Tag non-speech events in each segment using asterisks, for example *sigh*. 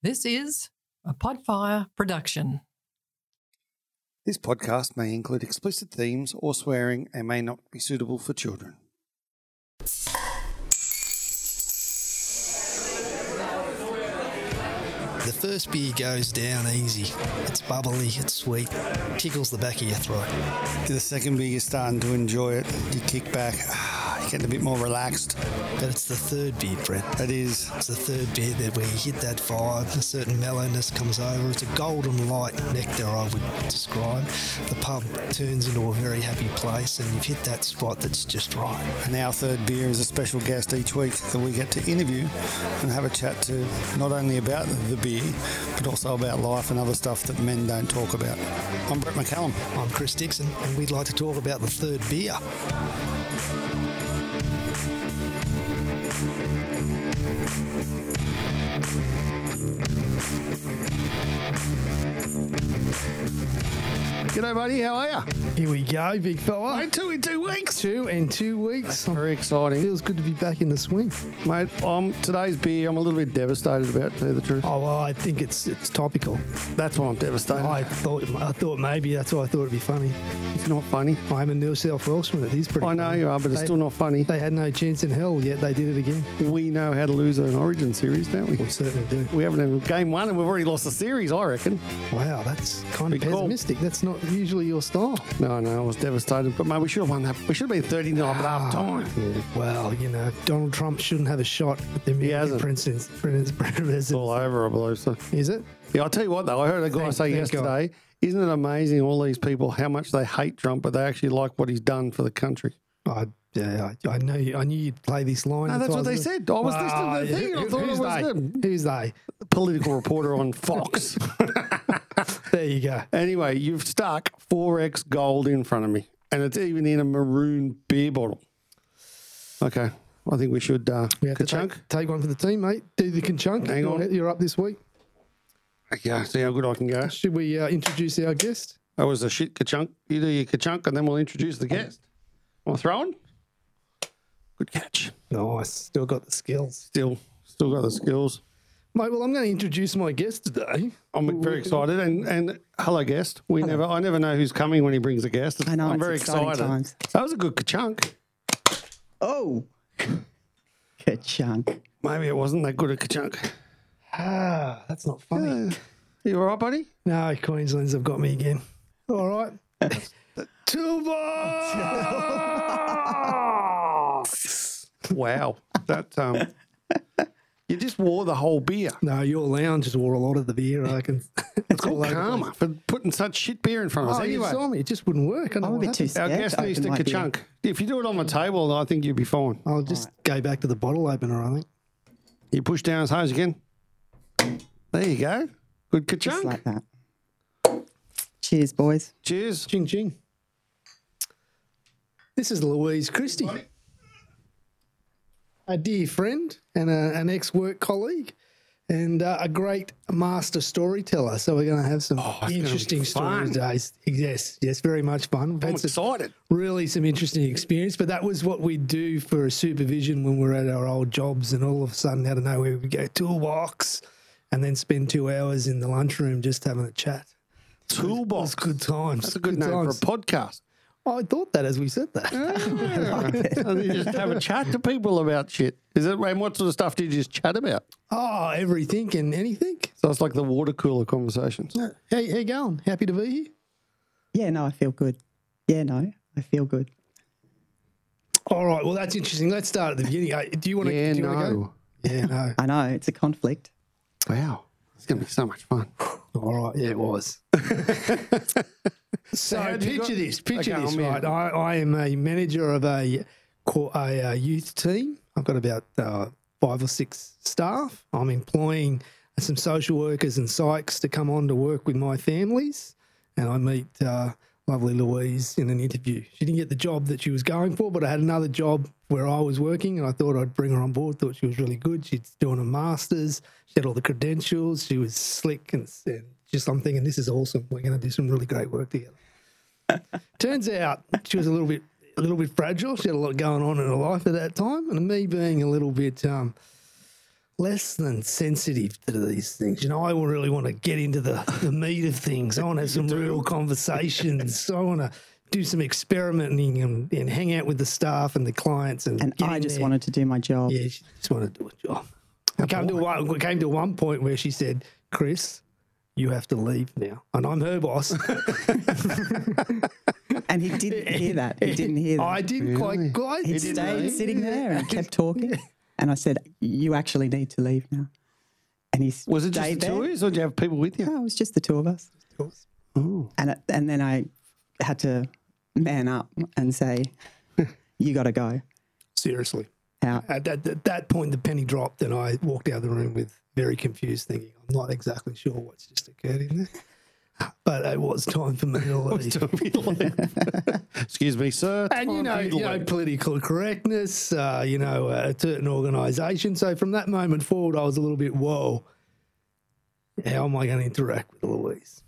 This is a Podfire production. This podcast may include explicit themes or swearing and may not be suitable for children. The first beer goes down easy. It's bubbly, it's sweet, tickles the back of your throat. The second beer, you're starting to enjoy it. You kick back, you're getting a bit more relaxed. But it's the third beer, Brett. It is. It's the third beer that where you hit that vibe, a certain mellowness comes over. It's a golden light nectar, I would describe. The pub turns into a very happy place, and you've hit that spot that's just right. And our third beer is a special guest each week that we get to interview and have a chat to not only about the beer, but also about life and other stuff that men don't talk about. I'm Brett McCallum. I'm Chris Dixon, and we'd like to talk about the third beer. G'day, buddy. How are you? Here we go, big fella. Mate, two in two weeks. Two in two weeks. Very exciting. Feels good to be back in the swing. Mate, um, today's beer, I'm a little bit devastated about, to tell you the truth. Oh well, I think it's it's topical. That's why I'm devastated. I thought I thought maybe that's why I thought it'd be funny. It's not funny. I'm a New South Welshman. It is pretty. I know funny. you are, but it's They- still not funny. They had no chance in hell, yet they did it again. We know how to lose an Origin series, don't we? We certainly do. We haven't even game one, and we've already lost the series. I reckon. Wow, that's kind of Big call. pessimistic. That's not usually your style. No, no, I was devastated. But mate, we should have won that. We should have been 30 0 at half time. Well, you know, Donald Trump shouldn't have a shot at the American hasn't. *laughs* president. president- It's all over, I believe. So Is it? yeah, I'll tell you what though. I heard a guy Thank- say thank God. yesterday. Isn't it amazing all these people how much they hate Trump, but they actually like what he's done for the country? I, yeah, I, I know. You, I knew you'd play this line. No, that's what they said. I was listening to the Ah, thing. I thought it who's was they? them. Who's they? Political reporter on Fox. *laughs* *laughs* There you go. anyway, you've stuck 4X gold in front of me, and it's even in a maroon beer bottle. Okay. I think we should uh, We have to ka-chunk. take, take one for the team, mate. Do the Kachunk. Hang on. You're, you're up this week. Okay, see how good I can go. Should we uh, introduce our guest? That was a shit ka-chunk. You do your ka-chunk, and then we'll introduce the guest. Want to throw in? Good catch. Nice. Still got the skills. Still, still got the skills. Mate, well, I'm going to introduce my guest today. I'm very excited. And and hello, guest. We never, I never know who's coming when he brings a guest. I know, I'm it's very excited. times. That was a good ka-chunk. Oh, good chunk. Maybe it wasn't that good a ka-chunk. Ah, that's not funny. You all right, buddy? No, Queensland's have got me again. All right. *laughs* Toolbox! *laughs* Wow. That um you just wore the whole beer. no, your lounge just wore a lot of the beer. I can. *laughs* It's called karma for putting such shit beer in front of us. Oh, you anyway, saw me. It just wouldn't work. I don't I'm a bit too happened. our guest to needs open to ka-chunk. If you do it on the table, I think you'd be fine. I'll just go back to the bottle opener, I think. You push down his hose again. There you go. Good kachunk. Just ka-chunk. like that. Cheers, boys. Cheers. Ching ching. This is Louise Christie, a dear friend and a, an ex work colleague, and uh, a great master storyteller. So we're going to have some Oh, it's gonna be interesting stories today. Yes, yes, very much fun. We've I'm some, excited. really some interesting experience, but that was what we do for supervision when we we're at our old jobs, and all of a sudden, out of nowhere, we go toolbox, and then spend two hours in the lunchroom just having a chat. Toolbox. good times. That's a good name times. for a podcast. I thought that as we said that. *laughs* and *laughs* you just have a chat to people about shit. Is it? And what sort of stuff do you just chat about? Oh, everything and anything. So it's like the water cooler conversations. Hey, how you going? Happy to be here. Yeah, no, I feel good. Yeah, no, I feel good. All right. Well, that's interesting. Let's start at the beginning. Uh, Do you want to? Yeah, do you wanna no. go? Yeah, no. I know it's a conflict. Wow. It's going to be so much fun. All right. Yeah, it was. so have you picture got- this. Picture Okay, this. I'm. Right. I, I am a manager of a co- a, uh youth team. I've got about uh, five or six staff. I'm employing some social workers and psychs to come on to work with my families, and I meet uh, lovely Louise in an interview. She didn't get the job that she was going for, but I had another job where I was working, and I thought I'd bring her on board. Thought she was really good. She's doing a masters. She had all the credentials. She was slick, and, and just I'm thinking this is awesome. We're going to do some really great work together. *laughs* Turns out she was a little bit a little bit fragile. She had a lot going on in her life at that time, and me being a little bit um, less than sensitive to these things. You know, I really want to get into the, the meat of things. I want to have some *laughs* real conversations. I want to do some experimenting and, and hang out with the staff and the clients. And, And I just there. wanted to do my job. Yeah, she just wanted to do a job. We came, to one, we came to one point where she said, Chris, you have to leave now. And I'm her boss. *laughs* And he didn't hear that. He didn't hear that. I didn't quite, quite. he stayed sitting there and kept talking. And I said, You actually need to leave now. And he Was it just the two of you, or did you have people with you? No, it was just the two of us. Oh. And, it- and then I had to man up and say, *laughs* You got to go Seriously. out. At that, at that point, the penny dropped, and I walked out of the room with very confused, thinking, I'm not exactly sure what's just occurred in there. But it was time for me to leave. *laughs* Excuse me, sir. And you Time know, for you to know, leave. political correctness, uh, you know, a certain organisation. So from that moment forward, I was a little bit, whoa, how am I going to interact with Louise?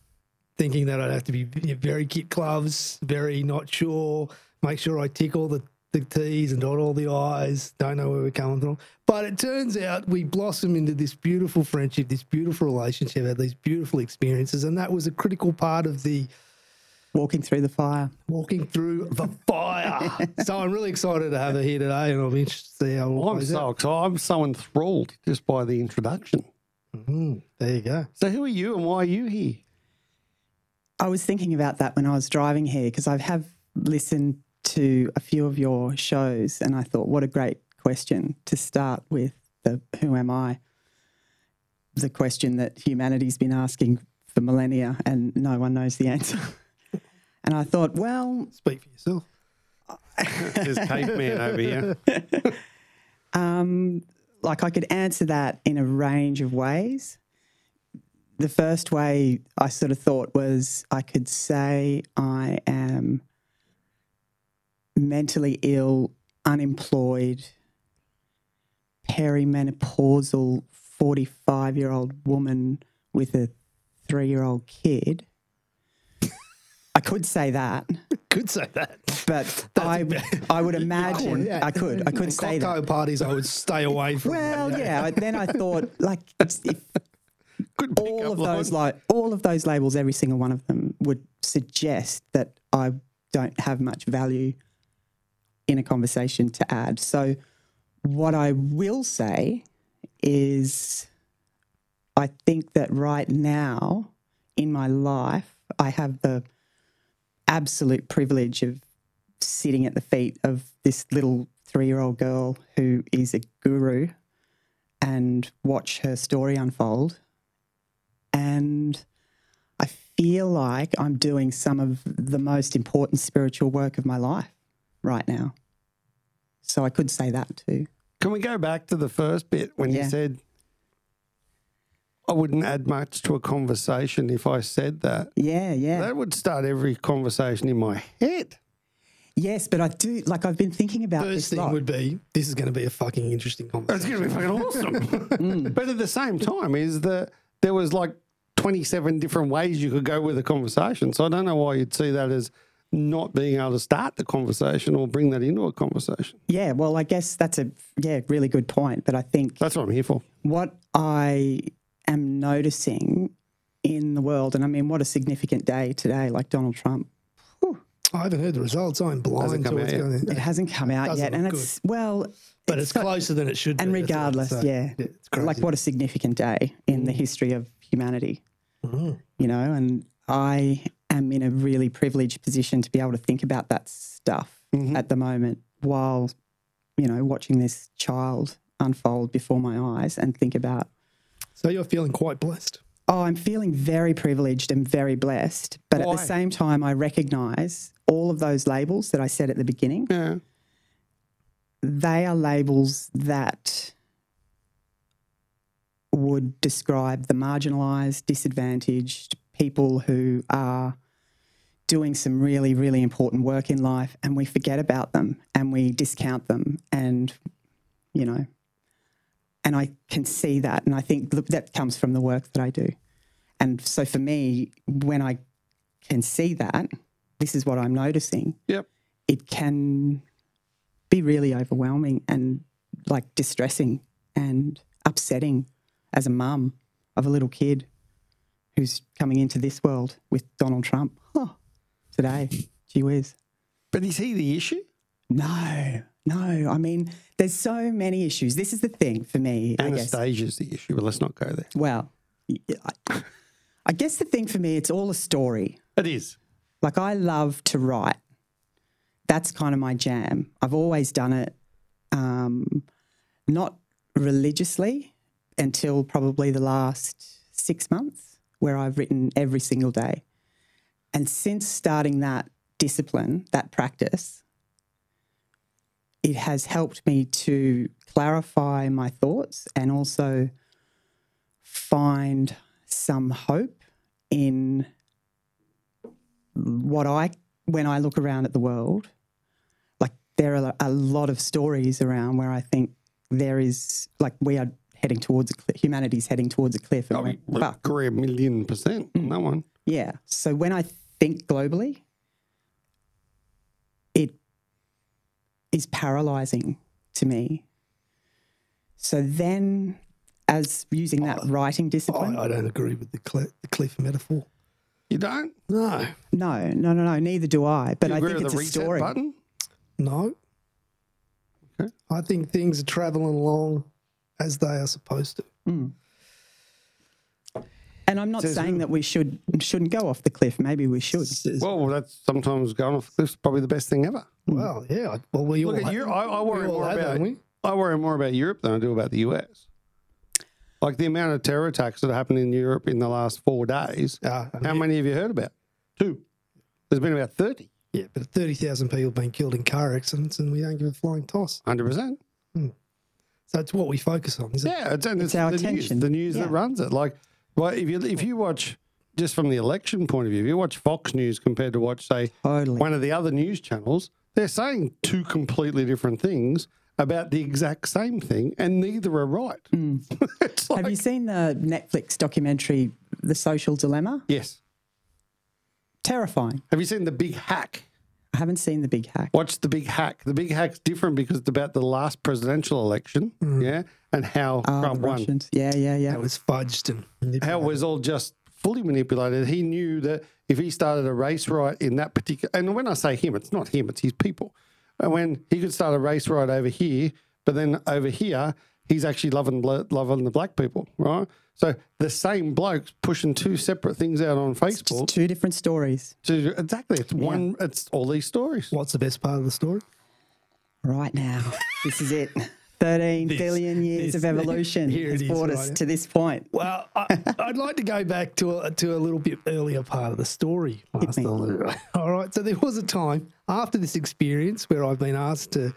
Thinking that I'd have to be very kit gloves, very not sure, make sure I tick all the, the T's and dot all the I's, don't know where we're coming from. But it turns out we blossom into this beautiful friendship, this beautiful relationship, had these beautiful experiences. And that was a critical part of the Walking through the fire. walking through the fire. *laughs* so I'm really excited to have her here today, and I'll be interested to see how it I'm so out. excited. I'm so enthralled just by the introduction. Mm, there you go. So, who are you and why are you here? I was thinking about that when I was driving here because I have listened to a few of your shows and I thought, what a great question to start with the who am I? The question that humanity's been asking for millennia and no one knows the answer. *laughs* and I thought, well, Speak for yourself. *laughs* There's caveman over here. *laughs* Um, like I could answer that in a range of ways. The first way I sort of thought was I could say I am mentally ill, unemployed, perimenopausal 45 year old woman with a three year old kid. I could say that, *laughs* Could say that. but *laughs* I, I would imagine I could. I could say that. Cocktail parties, I would stay away from. Well, yeah. I- Then I thought, *laughs* like, if all of those, line. like, all of those labels, every single one of them, would suggest that I don't have much value in a conversation to add. So, what I will say is, I think that right now in my life, I have the absolute privilege of sitting at the feet of this little three year old girl who is a guru and watch her story unfold. And I feel like I'm doing some of the most important spiritual work of my life right now. So I could say that too. Can we go back to the first bit when Yeah. you said, I wouldn't add much to a conversation if I said that? Yeah, yeah. That would start every conversation in my head. yes, but I do, like, I've been thinking about First this thing lot. would be this is going to be a fucking interesting conversation. It's going to be fucking awesome. *laughs* Mm. but at the same time, is that there was like 27 different ways you could go with a conversation. So I don't know why you'd see that as not being able to start the conversation or bring that into a conversation. yeah, well, I guess that's a, yeah, really good point. But I think That's what I'm here for. what I am noticing in the world, and I mean, what a significant day today, like Donald Trump. I haven't heard the results. I'm blind Hasn't to what's out yet. going It hasn't come out Doesn't yet, and look it's well, But it's got- closer than it should and be. that's regardless, say. yeah, it's crazy. like what a significant day in the mm. history of humanity, mm-hmm. you know. And I am in a really privileged position to be able to think about that stuff mm-hmm. at the moment while, you know, watching this child unfold before my eyes and think about So you're feeling quite blessed. Oh, I'm feeling very privileged and very blessed. But at the same time, I recognize all of those labels that I said at the beginning. Yeah. They are labels that would describe the marginalized, disadvantaged people who are doing some really, really important work in life and we forget about them and we discount them and, you know, and I can see that. And I think look, that comes from the work that I do. And so for me, when I can see that, this is what I'm noticing, Yep. it can be really overwhelming and like distressing. And upsetting as a mum of a little kid who's coming into this world with Donald Trump. Oh, today, gee whiz. But is he the issue? No, no. I mean, there's so many issues. This is the thing for me, I guess. Anastasia's the issue, but let's not go there. Well, I guess the thing for me, it's all a story. It is. Like I love to write. That's kind of my jam. I've always done it, um, not religiously until probably the last six months, where I've written every single day. And since starting that discipline, that practice, it has helped me to clarify my thoughts and also find some hope in what I, when I look around at the world, like there are a lot of stories around where I think there is, like we are heading towards a cliff, humanity's heading towards a cliff. And I we're- would well, agree a million percent on mm. that one. yeah. So when I think globally, it is paralyzing to me. So then, as using that oh, writing oh, discipline, I, I don't agree with the cliff, the cliff metaphor. You don't? No, no, no, no, no, neither do I. But you I think it's the a reset story. button? no. Okay. I think things are travelling along as they are supposed to. Hmm. And I'm not Says saying who? that we should shouldn't go off the cliff. Maybe we should. Says- Well, that's sometimes going off the cliff's probably the best thing ever. Hmm. well, yeah. I- Well, we Look all at Europe. I, I we worry all more have, about haven't we? I worry more about Europe than I do about the US. Like the amount of terror attacks that happened in Europe in the last four days. Ah, How mean, many have you heard about? Two. There's been about 30. Yeah, but 30,000 people have been killed in car accidents and we don't give a flying toss. 100%. So it's what we focus on, isn't it? Yeah, it's, and It's it's, our the attention. News, the news that runs it. Like, well, if you if you watch just from the election point of view, if you watch Fox News compared to watch say Totally. one of the other news channels, they're saying two completely different things about the exact same thing, and neither are right. *laughs* it's like, Mm. Have you seen the Netflix documentary, The Social Dilemma? yes. Terrifying. Have you seen the Big Hack? I haven't seen the big hack. Watch the Big Hack. The Big Hack's different because it's about the last presidential election, mm. yeah, and how Oh, Trump won. Russians. Yeah, yeah, yeah. That was fudged and how it was all just fully manipulated. He knew that if he started a race right in that particular, and when I say him, it's not him, it's his people. And when he could start a race right over here, but then over here, he's actually loving loving the black people, right? So the same blokes pushing two separate things out on Just Facebook. two different stories To, exactly, it's one. It's all these stories. What's the best part of the story? right now. *laughs* this is it. 13 billion years this- of *laughs* evolution here has it is, brought us right. to this point. Well, I, *laughs* I'd like to go back to a, to a little bit earlier part of the story. Master me. Lou. All right. So there was a time after this experience where I've been asked to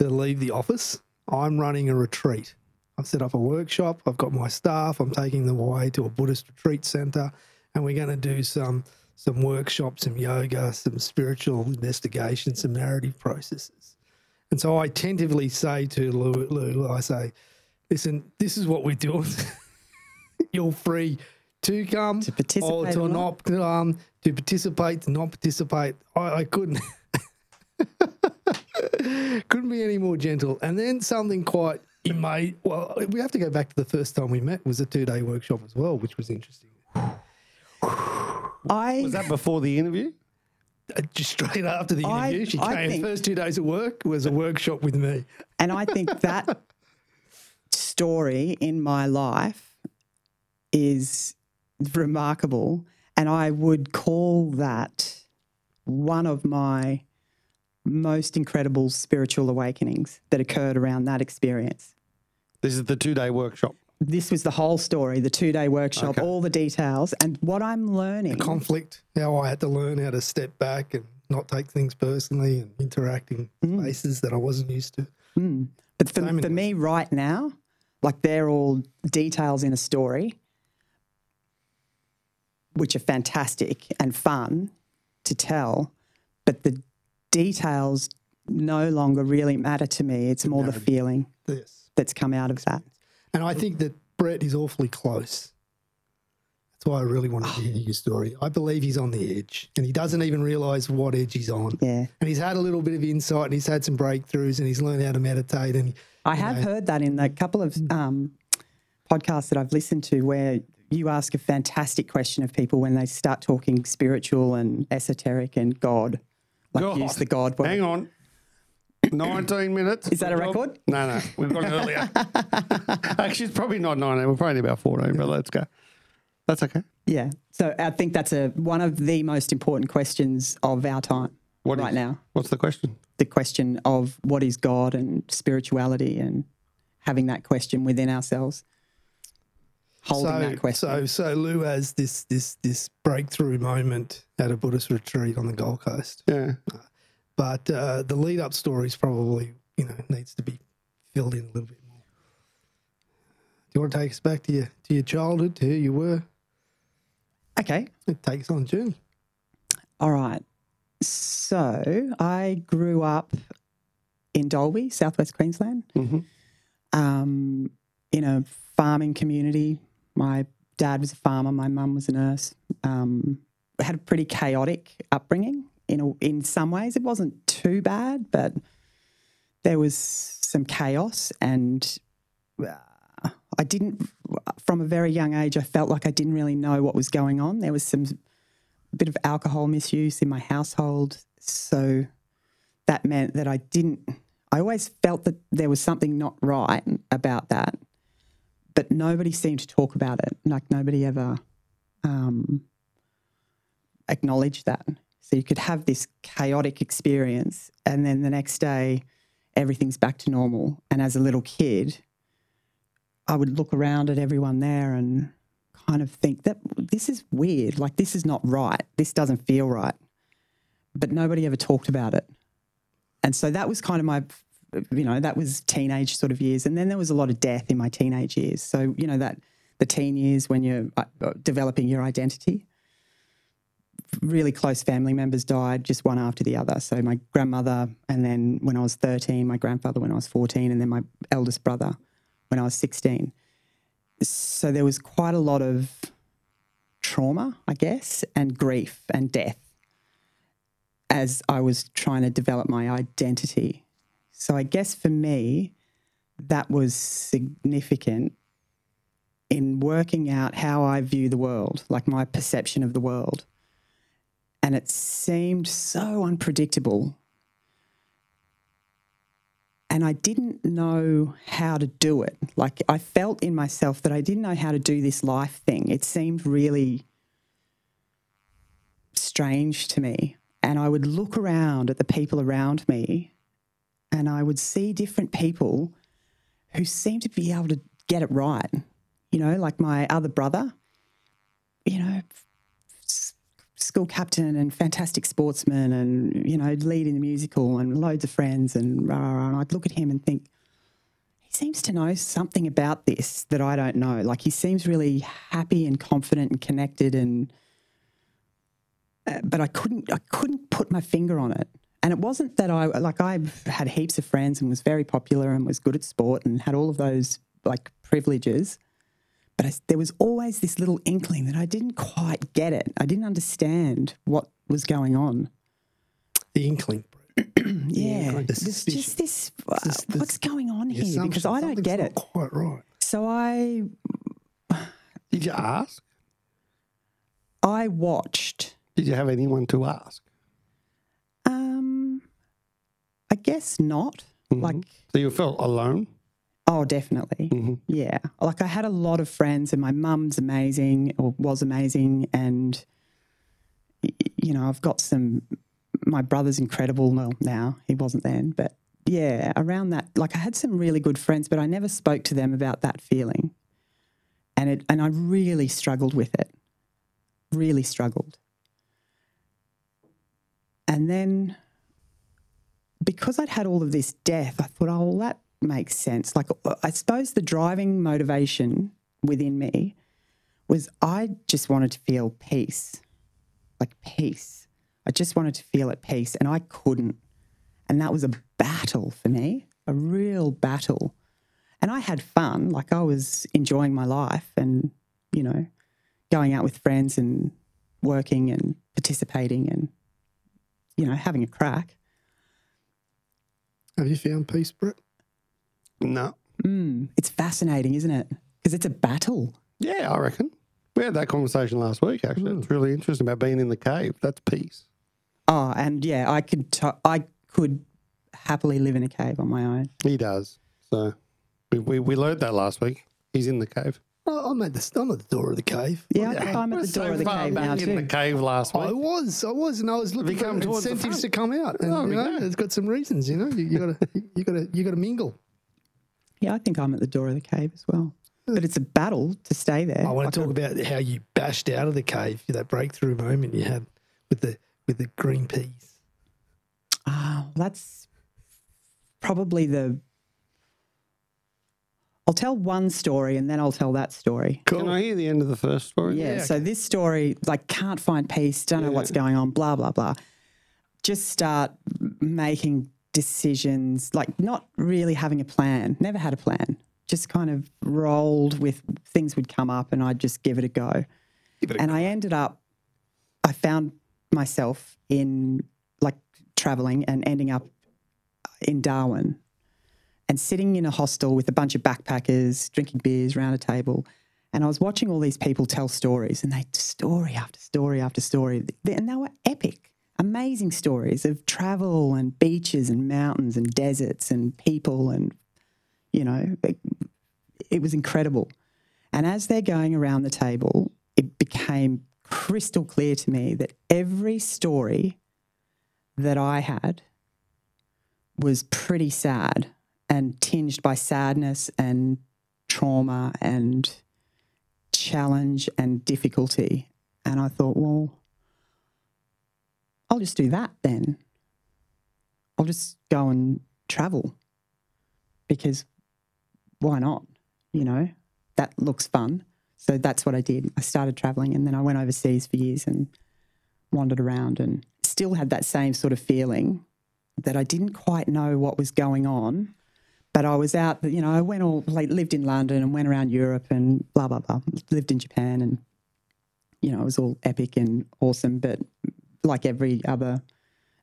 to leave the office. I'm running a retreat. I've set up a workshop. I've got my staff. I'm taking them away to a Buddhist retreat center, and we're going to do some some workshops, some yoga, some spiritual investigation, some narrative processes. And so I tentatively say to Lou, Lou I say, listen, this is what we're doing. *laughs* You're free to come To participate or to or not, um, to participate, to not participate. I, I couldn't. *laughs* couldn't be any more gentle. And then something quite made. Well, we have to go back to the first time we met. It was a two day workshop as well, which was interesting. I Was that before the interview? Uh, Just straight after the I- interview, she I came. think- first two days of work was a workshop with me. And I think that story in my life is remarkable. And I would call that one of my most incredible spiritual awakenings that occurred around that experience. This is the two day workshop. This was the whole story, the two day workshop, Okay. all the details. And what I'm learning. conflict, how I had to learn how to step back and not take things personally and interact in mm. spaces that I wasn't used to. Mm. But for, for me right now, like they're all details in a story, which are fantastic and fun to tell, but the details no longer really matter to me. It's more the feeling This. that's come out of that. And I think that Brett is awfully close. That's why I really wanted to hear your story. I believe he's on the edge and he doesn't even realize what edge he's on. Yeah. And he's had a little bit of insight and he's had some breakthroughs and he's learned how to meditate. And I have heard that in a couple of um, podcasts that I've listened to where you ask a fantastic question of people when they start talking spiritual and esoteric and God. Like God. use the God. Hang on. *clears throat* 19 minutes. Is that a record? No, no. We've got earlier. *laughs* Actually, it's probably not 19. We're probably about 14, but let's go. That's okay. Yeah. So I think that's a one of the most important questions of our time What right is- now. What's the question? The question of what is God and spirituality and having that question within ourselves. Holding that question. So, so Lou has this this this breakthrough moment at a Buddhist retreat on the Gold Coast. Yeah. But uh, the lead up story is probably you know needs to be filled in a little bit more. Do you want to take us back to your to your childhood, to who you were? okay. it takes on a journey. All right. So I grew up in Dalby, southwest Queensland, Mhm. um, in a farming community. My dad was a farmer, my mum was a nurse. Um, had a pretty chaotic upbringing. In a, in some ways, it wasn't too bad, but there was some chaos, and uh, I didn't. From a very young age, I felt like I didn't really know what was going on. There was some bit of alcohol misuse in my household. So that meant that I didn't, I always felt that there was something not right about that, but nobody seemed to talk about it. Like nobody ever um, acknowledged that. So you could have this chaotic experience, and then the next day, everything's back to normal. And as a little kid, I would look around at everyone there and kind of think that this is weird. Like, this is not right. This doesn't feel right. But nobody ever talked about it. And so that was kind of my, you know, that was teenage sort of years. And then there was a lot of death in my teenage years. So, you know, that the teen years when you're uh, developing your identity. Really close family members died just one after the other. So, my grandmother, and then when I was 13, my grandfather when I was 14, and then my eldest brother when I was 16 so there was quite a lot of trauma, I guess, and grief and death as I was trying to develop my identity. So I guess for me, that was significant in working out how I view the world, like my perception of the world. And it seemed so unpredictable. And I didn't know how to do it. Like I felt in myself that I didn't know how to do this life thing. It seemed really strange to me. And I would look around at the people around me and I would see different people who seemed to be able to get it right. You know, like my other brother, you know, school captain and fantastic sportsman and, you know, lead in the musical and loads of friends and rah, rah, rah. And I'd look at him and think, he seems to know something about this that I don't know. Like he seems really happy and confident and connected and uh, but I couldn't I couldn't put my finger on it. And it wasn't that I like I had heaps of friends and was very popular and was good at sport and had all of those like privileges. But I, there was always this little inkling that I didn't quite get it. I didn't understand what was going on. The inkling. *clears throat* Yeah, like the there's just this. uh, This- this- what's going on The here? Because I don't get not it. Quite right. So I Did you ask? I watched. Did you have anyone to ask? Um, I guess not. Like So you felt alone? Oh, definitely. Mhm. Yeah. Like I had a lot of friends, and my mum's amazing or was amazing. And, you know, I've got some, my brother's incredible. Well, now he wasn't then, but yeah, around that, like I had some really good friends, but I never spoke to them about that feeling. And it, and I really struggled with it. Really struggled. And then because I'd had all of this death, I thought, oh, well, that makes sense. Like, I suppose the driving motivation within me was I just wanted to feel peace, like peace. I just wanted to feel at peace, and I couldn't. And that was a battle for me, a real battle. And I had fun, like, I was enjoying my life and, you know, going out with friends and working and participating and, you know, having a crack. Have you found peace, Brett? No. Mm, it's fascinating, isn't it? because it's a battle. Yeah, I reckon. We had that conversation last week, actually. It's really interesting about being in the cave. That's peace. Oh, and yeah, I could t- I could happily live in a cave on my own. He does. So we, we, we learned that last week. He's in the cave. Oh, I'm at the I'm at the door of the cave. Yeah, I'm at We're the door so of the far cave back now in the too. cave last week. I week. was, I was, and I was looking come for towards the incentives to come out. And, Oh, you know, yeah. it's got some reasons. You know, you, you gotta, *laughs* you gotta, you gotta mingle. Yeah, I think I'm at the door of the cave as well. But it's a battle to stay there. I want Like to talk about how you bashed out of the cave, that breakthrough moment you had with the with the green peas. Oh, that's probably the. I'll tell one story and then I'll tell that story. Cool. Can I hear the end of the first story? Yeah. so this story, like, can't find peace, don't know what's going on, blah, blah, blah. Just start making decisions, like, not really having a plan, never had a plan. Just kind of rolled with things would come up and I'd just give it a go. and I ended up, I found myself in like traveling and ending up in Darwin and sitting in a hostel with a bunch of backpackers, drinking beers around a table. And I was watching all these people tell stories, and they story after story after story, and they were epic, amazing stories of travel and beaches and mountains and deserts and people, and you know, it, it was incredible. And as they're going around the table, it became crystal clear to me that every story that I had was pretty sad and tinged by sadness and trauma and challenge and difficulty. And I thought, well, I'll just do that then. I'll just go and travel because why not? You know, that looks fun. So that's what I did. I started traveling and then I went overseas for years and wandered around and still had that same sort of feeling that I didn't quite know what was going on. But I was out, you know, I went all, like, lived in London and went around Europe and blah, blah, blah. Lived in Japan and, you know, it was all epic and awesome. But like every other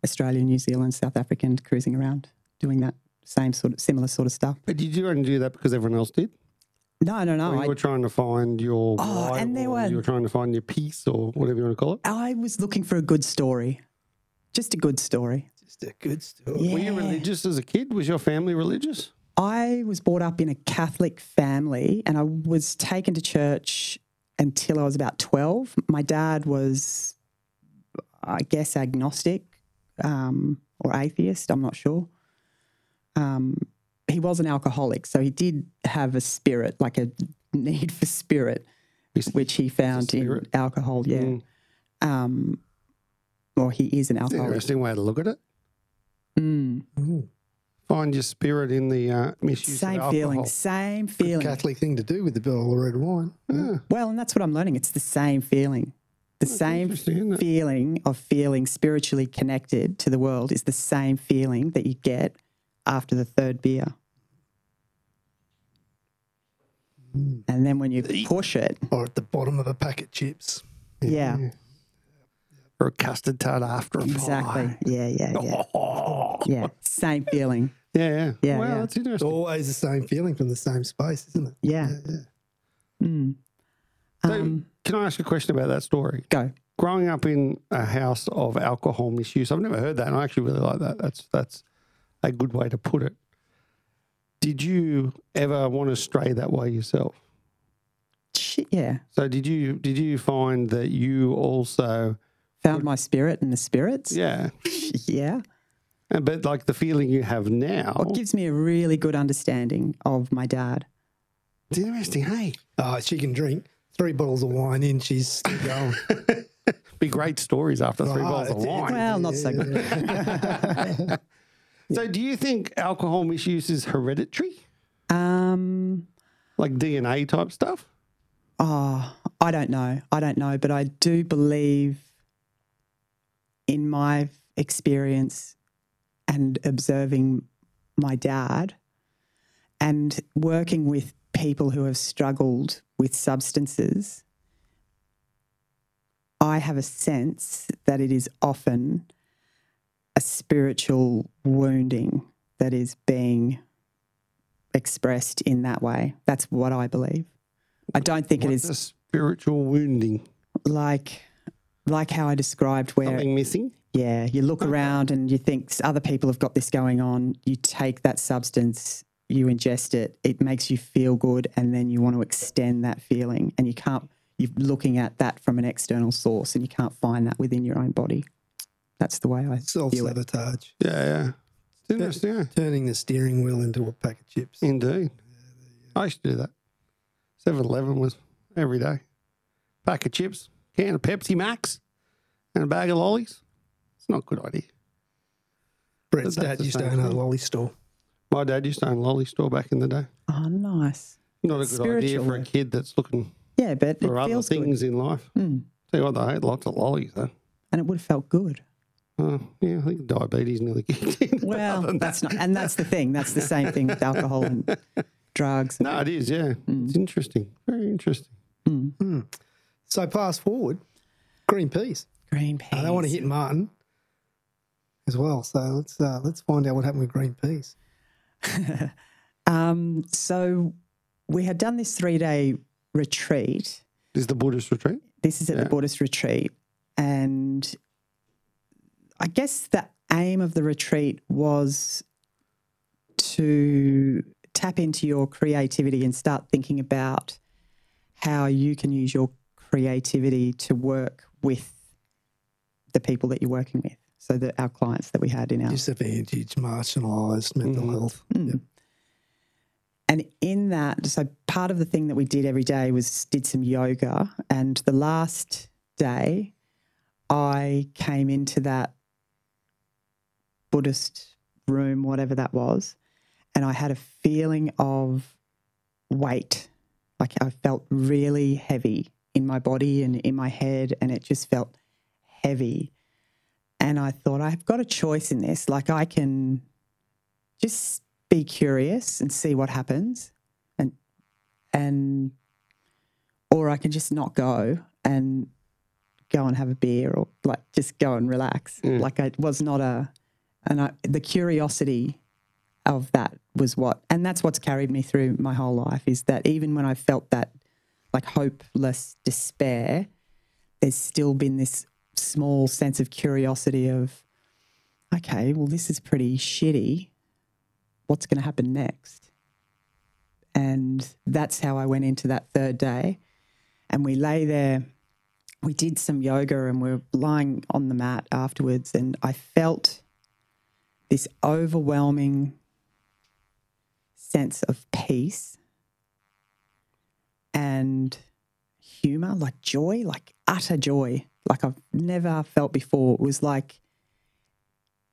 Australian, New Zealand, South African cruising around doing that same sort of similar sort of stuff. But did you only do that because everyone else did? No, no, no. or you I, were trying to find your Oh, why, and there or were- you were trying to find your peace or whatever you want to call it. I was looking for a good story, just a good story. Just a good story. Yeah. Were you religious as a kid? Was your family religious? I was brought up in a Catholic family and I was taken to church until I was about 12. My dad was, I guess, agnostic um, or atheist, I'm not sure. Um, he was an alcoholic, so he did have a spirit, like a need for spirit, which he found in alcohol, yeah. Mm. Um, or he is an alcoholic. Interesting way to look at it. Mm. Find your spirit in the uh, misuse Same of alcohol. feeling, same feeling. Catholic thing to do with the bottle of red wine. Well, and that's what I'm learning. It's the same feeling. The same interesting, isn't it? feeling of feeling spiritually connected to the world is the same feeling that you get after the third beer. And then when you push it, Or at the bottom of a packet of chips. yeah, Or a custard tart after a exactly. pie. Yeah, yeah, yeah. *laughs* Yeah, same feeling. Yeah, yeah. Yeah, well, yeah. that's It's interesting. always the same feeling from the same space, isn't it? Yeah. Mm. So, Um, can I ask a question about that story? go. Growing up in a house of alcohol misuse, I've never heard that, and I actually really like that. That's that's a good way to put it. Did you ever want to stray that way yourself? Shit, yeah. So did you did you find that you also Found my spirit in the spirits. yeah, *laughs* Yeah. And but like the feeling you have now, What gives me a really good understanding of my dad. it's interesting. Hey, Oh, she can drink. Three bottles of wine in, she's still *laughs* going. be great stories after three Oh, bottles of wine. Well, not so good. *laughs* So do you think alcohol misuse is hereditary, Um, like DNA type stuff? oh, I don't know. I don't know, but I do believe in my experience and observing my dad and working with people who have struggled with substances. I have a sense that it is often a spiritual wounding that is being expressed in that way. That's what I believe. I don't think it is a spiritual wounding? like like how I described where Something missing? yeah, you look around and you think other people have got this going on. You take that substance, you ingest it, it makes you feel good, and then you want to extend that feeling. And you can't, you're looking at that from an external source and you can't find that within your own body. That's the way I Self view it. sabotage. Yeah, yeah. It's interesting, yeah. Turning the steering wheel into a pack of chips. Indeed. I used to do that. 7 Eleven was every day. Pack of chips, can of Pepsi Max, and a bag of lollies. It's not a good idea. Brett's That's dad the used to same own a thing. lolly store. My dad used to own a lolly store back in the day. Oh, nice. Not a good idea Spiritual, for a kid that's looking Yeah, but it for other feels things good. in life. Mm. Tell you what, they ate lots of lollies though. And it would have felt good. Uh, yeah, I think diabetes nearly *laughs* kicked in. But Well, other than that's not, and that's the thing. That's the same thing with alcohol and *laughs* drugs. No, it is, yeah. Mm. It's interesting. Very interesting. So fast forward, Greenpeace. Greenpeace. Green peas. I don't want to hit Martin as well. So let's uh, let's find out what happened with Greenpeace. *laughs* Um, so we had done this three day retreat. This is the Buddhist retreat. This is at Yeah. the Buddhist retreat. And I guess the aim of the retreat was to tap into your creativity and start thinking about how you can use your creativity to work with the people that you're working with. So that our clients that we had in our Disadvantaged, marginalised, mental Mhm. health. Mm. And in that, so part of the thing that we did every day was did some yoga. And the last day, I came into that Buddhist room, whatever that was, and I had a feeling of weight. Like I felt really heavy in my body and in my head, and it just felt heavy. And I thought, I've got a choice in this. Like I can just be curious and see what happens and and or I can just not go and go and have a beer or like just go and relax. Mm. Like I it was not a and I the curiosity of that was what and that's what's carried me through my whole life is that even when I felt that like hopeless despair, there's still been this small sense of curiosity of okay, well this is pretty shitty what's going to happen next? And that's how I went into that third day. And we lay there, we did some yoga and we are lying on the mat afterwards. And I felt this overwhelming sense of peace and humor, like joy, like utter joy, like I've never felt before. It was like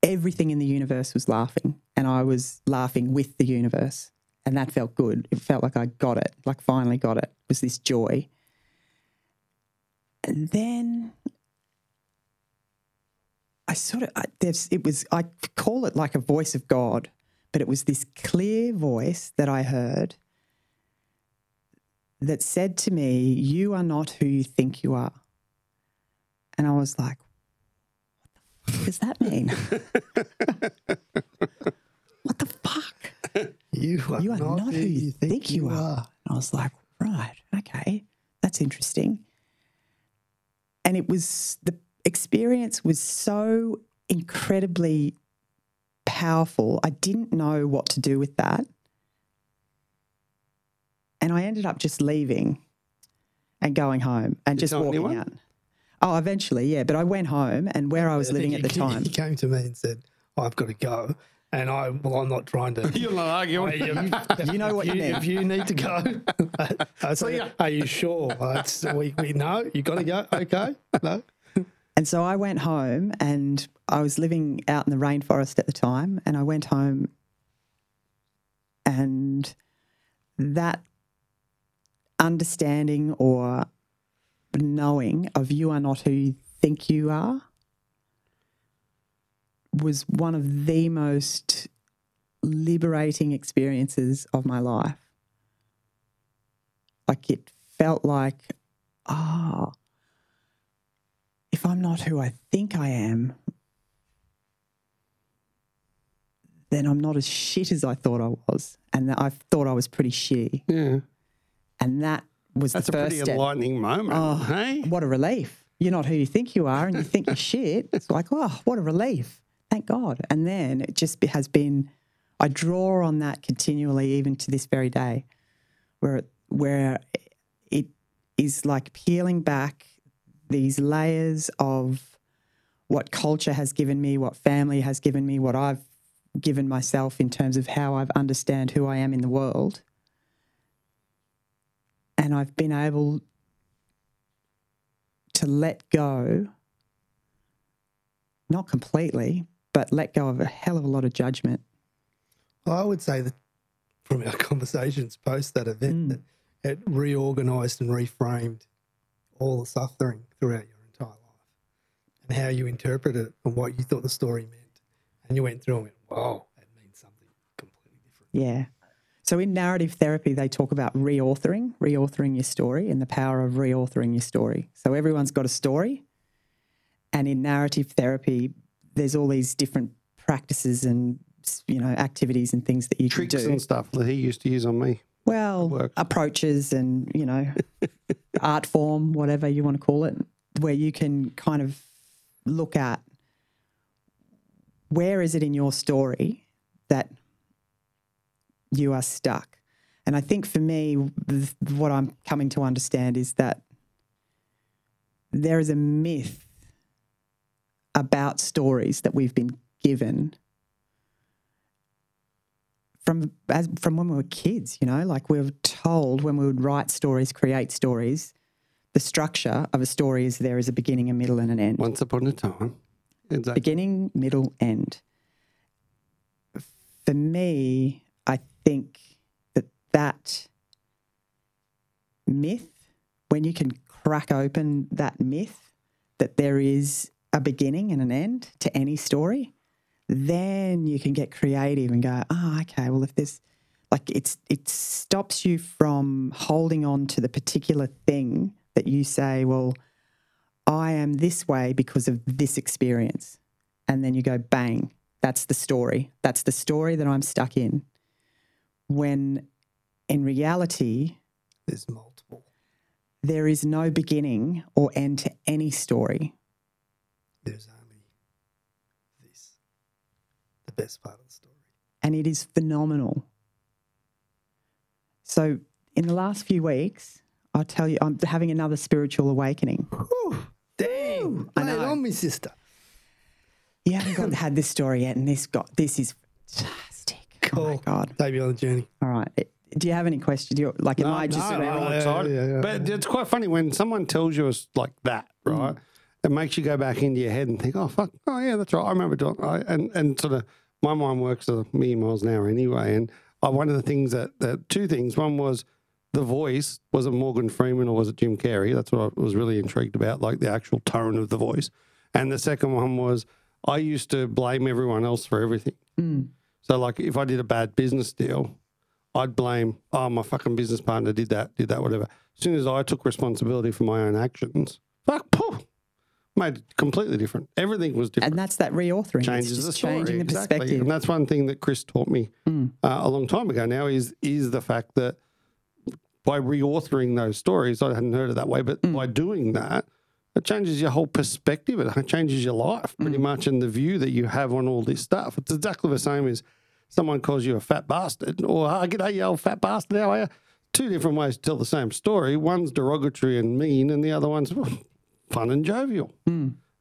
everything in the universe was laughing and I was laughing with the universe. And that felt good. It felt like I got it, like finally got it. It was this joy. And then I sort of, I, it was, I call it like a voice of God, but it was this clear voice that I heard that said to me, You are not who you think you are. And I was like, What does that mean? *laughs* what the fuck? You are, You are not, who you think, you are. And I was like, right, okay, that's interesting. And it was the experience was so incredibly powerful. I didn't know what to do with that. And I ended up just leaving and going home and Did you just walking anyone? out. Oh, eventually, yeah. But I went home and where I was living at the time. He came to me and said, I've got to go. And I, well, I'm not trying to. *laughs* You're not arguing. *laughs* You know what if you you, need. if you need to go, *laughs* I said, are you sure? It's, we, we know you got to go. Okay, no. And so I went home and I was living out in the rainforest at the time. And I went home and that understanding or knowing of you are not who you think you are was one of the most liberating experiences of my life. Like it felt like, ah, if I'm not who I think I am, then I'm not as shit as I thought I was. And I thought I was pretty shitty. Yeah. And that was That's a the first pretty step. enlightening moment. Oh, hey? what a relief. You're not who you think you are and you think you're shit. *laughs* It's like, oh, what a relief. Thank God. And then it just has been, I draw on that continually, even to this very day, where, where it is like peeling back these layers of what culture has given me, what family has given me, what I've given myself in terms of how I've understand who I am in the world. And I've been able to let go, not completely, but let go of a hell of a lot of judgment. I would say that from our *laughs* conversations post that event, mm. that it reorganized and reframed all the suffering throughout your entire life and how you interpreted it and what you thought the story meant. And you went through and went, wow, that means something completely different. Yeah. So in narrative therapy, they talk about reauthoring, reauthoring your story, and the power of reauthoring your story. So everyone's got a story. And in narrative therapy, there's all these different practices and you know activities and things that you Tricks can do. and stuff that he used to use on me. well, approaches and you know *laughs* art form, whatever you want to call it, where you can kind of look at where is it in your story that you are stuck. And I think for me, th- what I'm coming to understand is that there is a myth about stories that we've been given from as from when we were kids, you know, like we were told when we would write stories, create stories, the structure of a story is there is a beginning, a middle, and an end. Once upon a time. Exactly. Beginning, middle, end. For me, think that that myth, when you can crack open that myth that there is a beginning and an end to any story, then you can get creative and go, oh, okay, well, if there's like it's it stops you from holding on to the particular thing that you say, well, I am this way because of this experience. And then you go, bang, that's the story. That's the story that I'm stuck in. When in reality, There's multiple. there is no beginning or end to any story. There's only this, the best part of the story. and it is phenomenal. So, in the last few weeks, I'll tell you, I'm having another spiritual awakening. Damn, I lay it know. on me, sister. You haven't got, had this story yet, and this got this is fantastic. Oh my Cool. god! Take me on the journey. All right, do you have any questions? Do you, like, am I just no, we're all yeah, yeah, yeah. But it's quite funny when someone tells you it's like that, hmm. right? It makes you go back into your head and think, oh, fuck, oh, yeah, that's right. I remember doing I, And, and sort of my mind works a million miles an hour anyway. And I, one of the things that, that, two things, one was the voice, was it Morgan Freeman or was it Jim Carrey? That's what I was really intrigued about, like the actual tone of the voice. And the second one was I used to blame everyone else for everything. Hmm. So, like, if I did a bad business deal, I'd blame, oh, my fucking business partner did that, did that, whatever. As soon as I took responsibility for my own actions, fuck, poof, made it completely different. Everything was different. and that's that reauthoring. Changes the story. changing the exactly. perspective. And that's one thing that Chris taught me uh, a long time ago now is is the fact that by reauthoring those stories, I hadn't heard it that way, but by doing that, it changes your whole perspective. It changes your life pretty much and the view that you have on all this stuff. It's exactly the same as someone calls you a fat bastard or, oh, g'day, you old fat bastard, how are you? Two different ways to tell the same story. One's derogatory and mean, and the other one's well, *laughs* fun and jovial.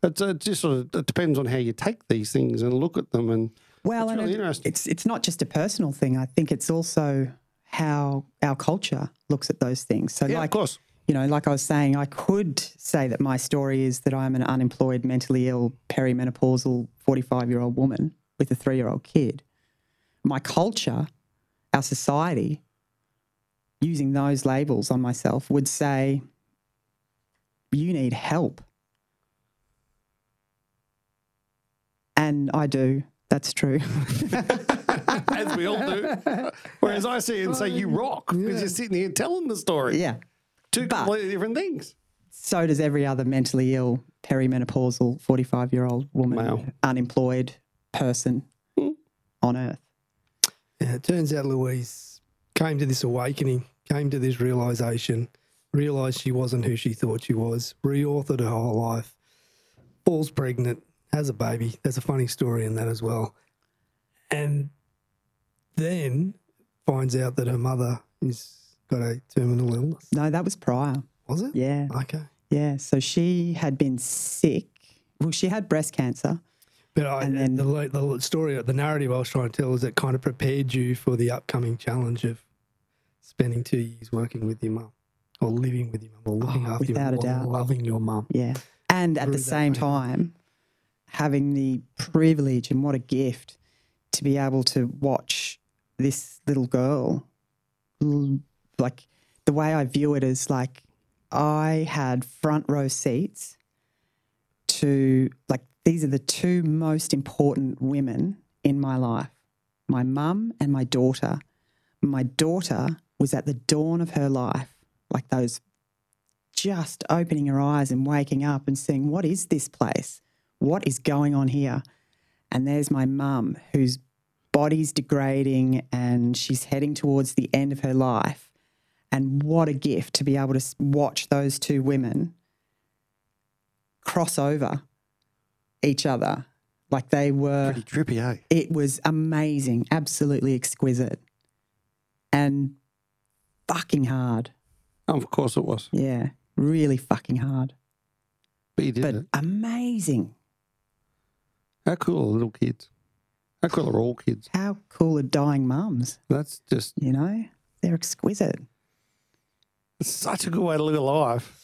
It's, uh, just sort of, it depends on how you take these things and look at them. And Well, it's and really interesting. it's it's not just a personal thing. I think it's also how our culture looks at those things. So, yeah, like of course. You know, like I was saying, I could say that my story is that I'm an unemployed, mentally ill, perimenopausal 45 year old woman with a three year old kid. My culture, our society, using those labels on myself would say, you need help. And I do. That's true. *laughs* as we all do. *laughs* Whereas I see and say, you rock because you're sitting here telling the story. yeah. Two But- completely different things. so does every other mentally ill, perimenopausal, 45 year old woman, Wow. unemployed person hmm. on earth. Yeah, it turns out Louise came to this awakening, came to this realization, realised she wasn't who she thought she was, reauthored her whole life, falls pregnant, has a baby. There's a funny story in that as well. And then finds out that her mother is got a terminal illness. No, that was prior. Was it? Yeah. Okay. Yeah. So she had been sick. Well, she had breast cancer. But I, And then- the, the, story, the narrative I was trying to tell is it kind of prepared you for the upcoming challenge of spending two years working with your mum or living with your mum or looking Oh, after your mum. without mum a or doubt. loving your mum. Yeah. And at the same way. time, having the privilege and what a gift to be able to watch this little girl. Like the way I view it is like I had front row seats to like these are the two most important women in my life my mum and my daughter. My daughter was at the dawn of her life, like those just opening her eyes and waking up and seeing What is this place? What is going on here? And there's my mum, whose body's degrading and she's heading towards the end of her life. And what a gift to be able to watch those two women cross over each other. Like they were Pretty trippy, eh? it was amazing, absolutely exquisite, and fucking hard. Oh, of course it was. Yeah, really fucking hard, But you did but it. amazing. How cool are little kids? How cool are all kids? How cool are dying mums? That's just You know, they're exquisite. It's such a good way to live a life.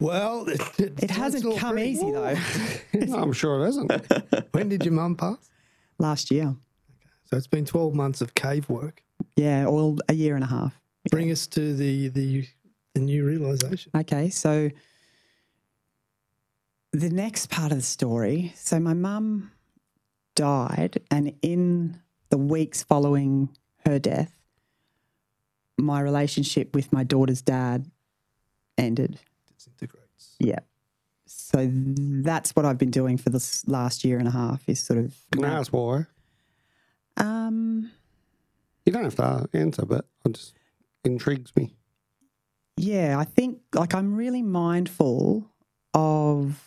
Well, it, It it's hasn't all come pretty- easy though. *laughs* I'm sure it hasn't. *laughs* When did your mum pass? Last year, So it's been 12 months of cave work. yeah, all a year and a half. Bring us to the, the, the new realization. Okay, so the next part of the story. So my mum died, and in the weeks following her death, my relationship with my daughter's dad ended. Disintegrates. Yeah. So that's what I've been doing for this last year and a half is sort of Can I ask why? um You don't have to answer, but it just intrigues me. yeah, I think like I'm really mindful of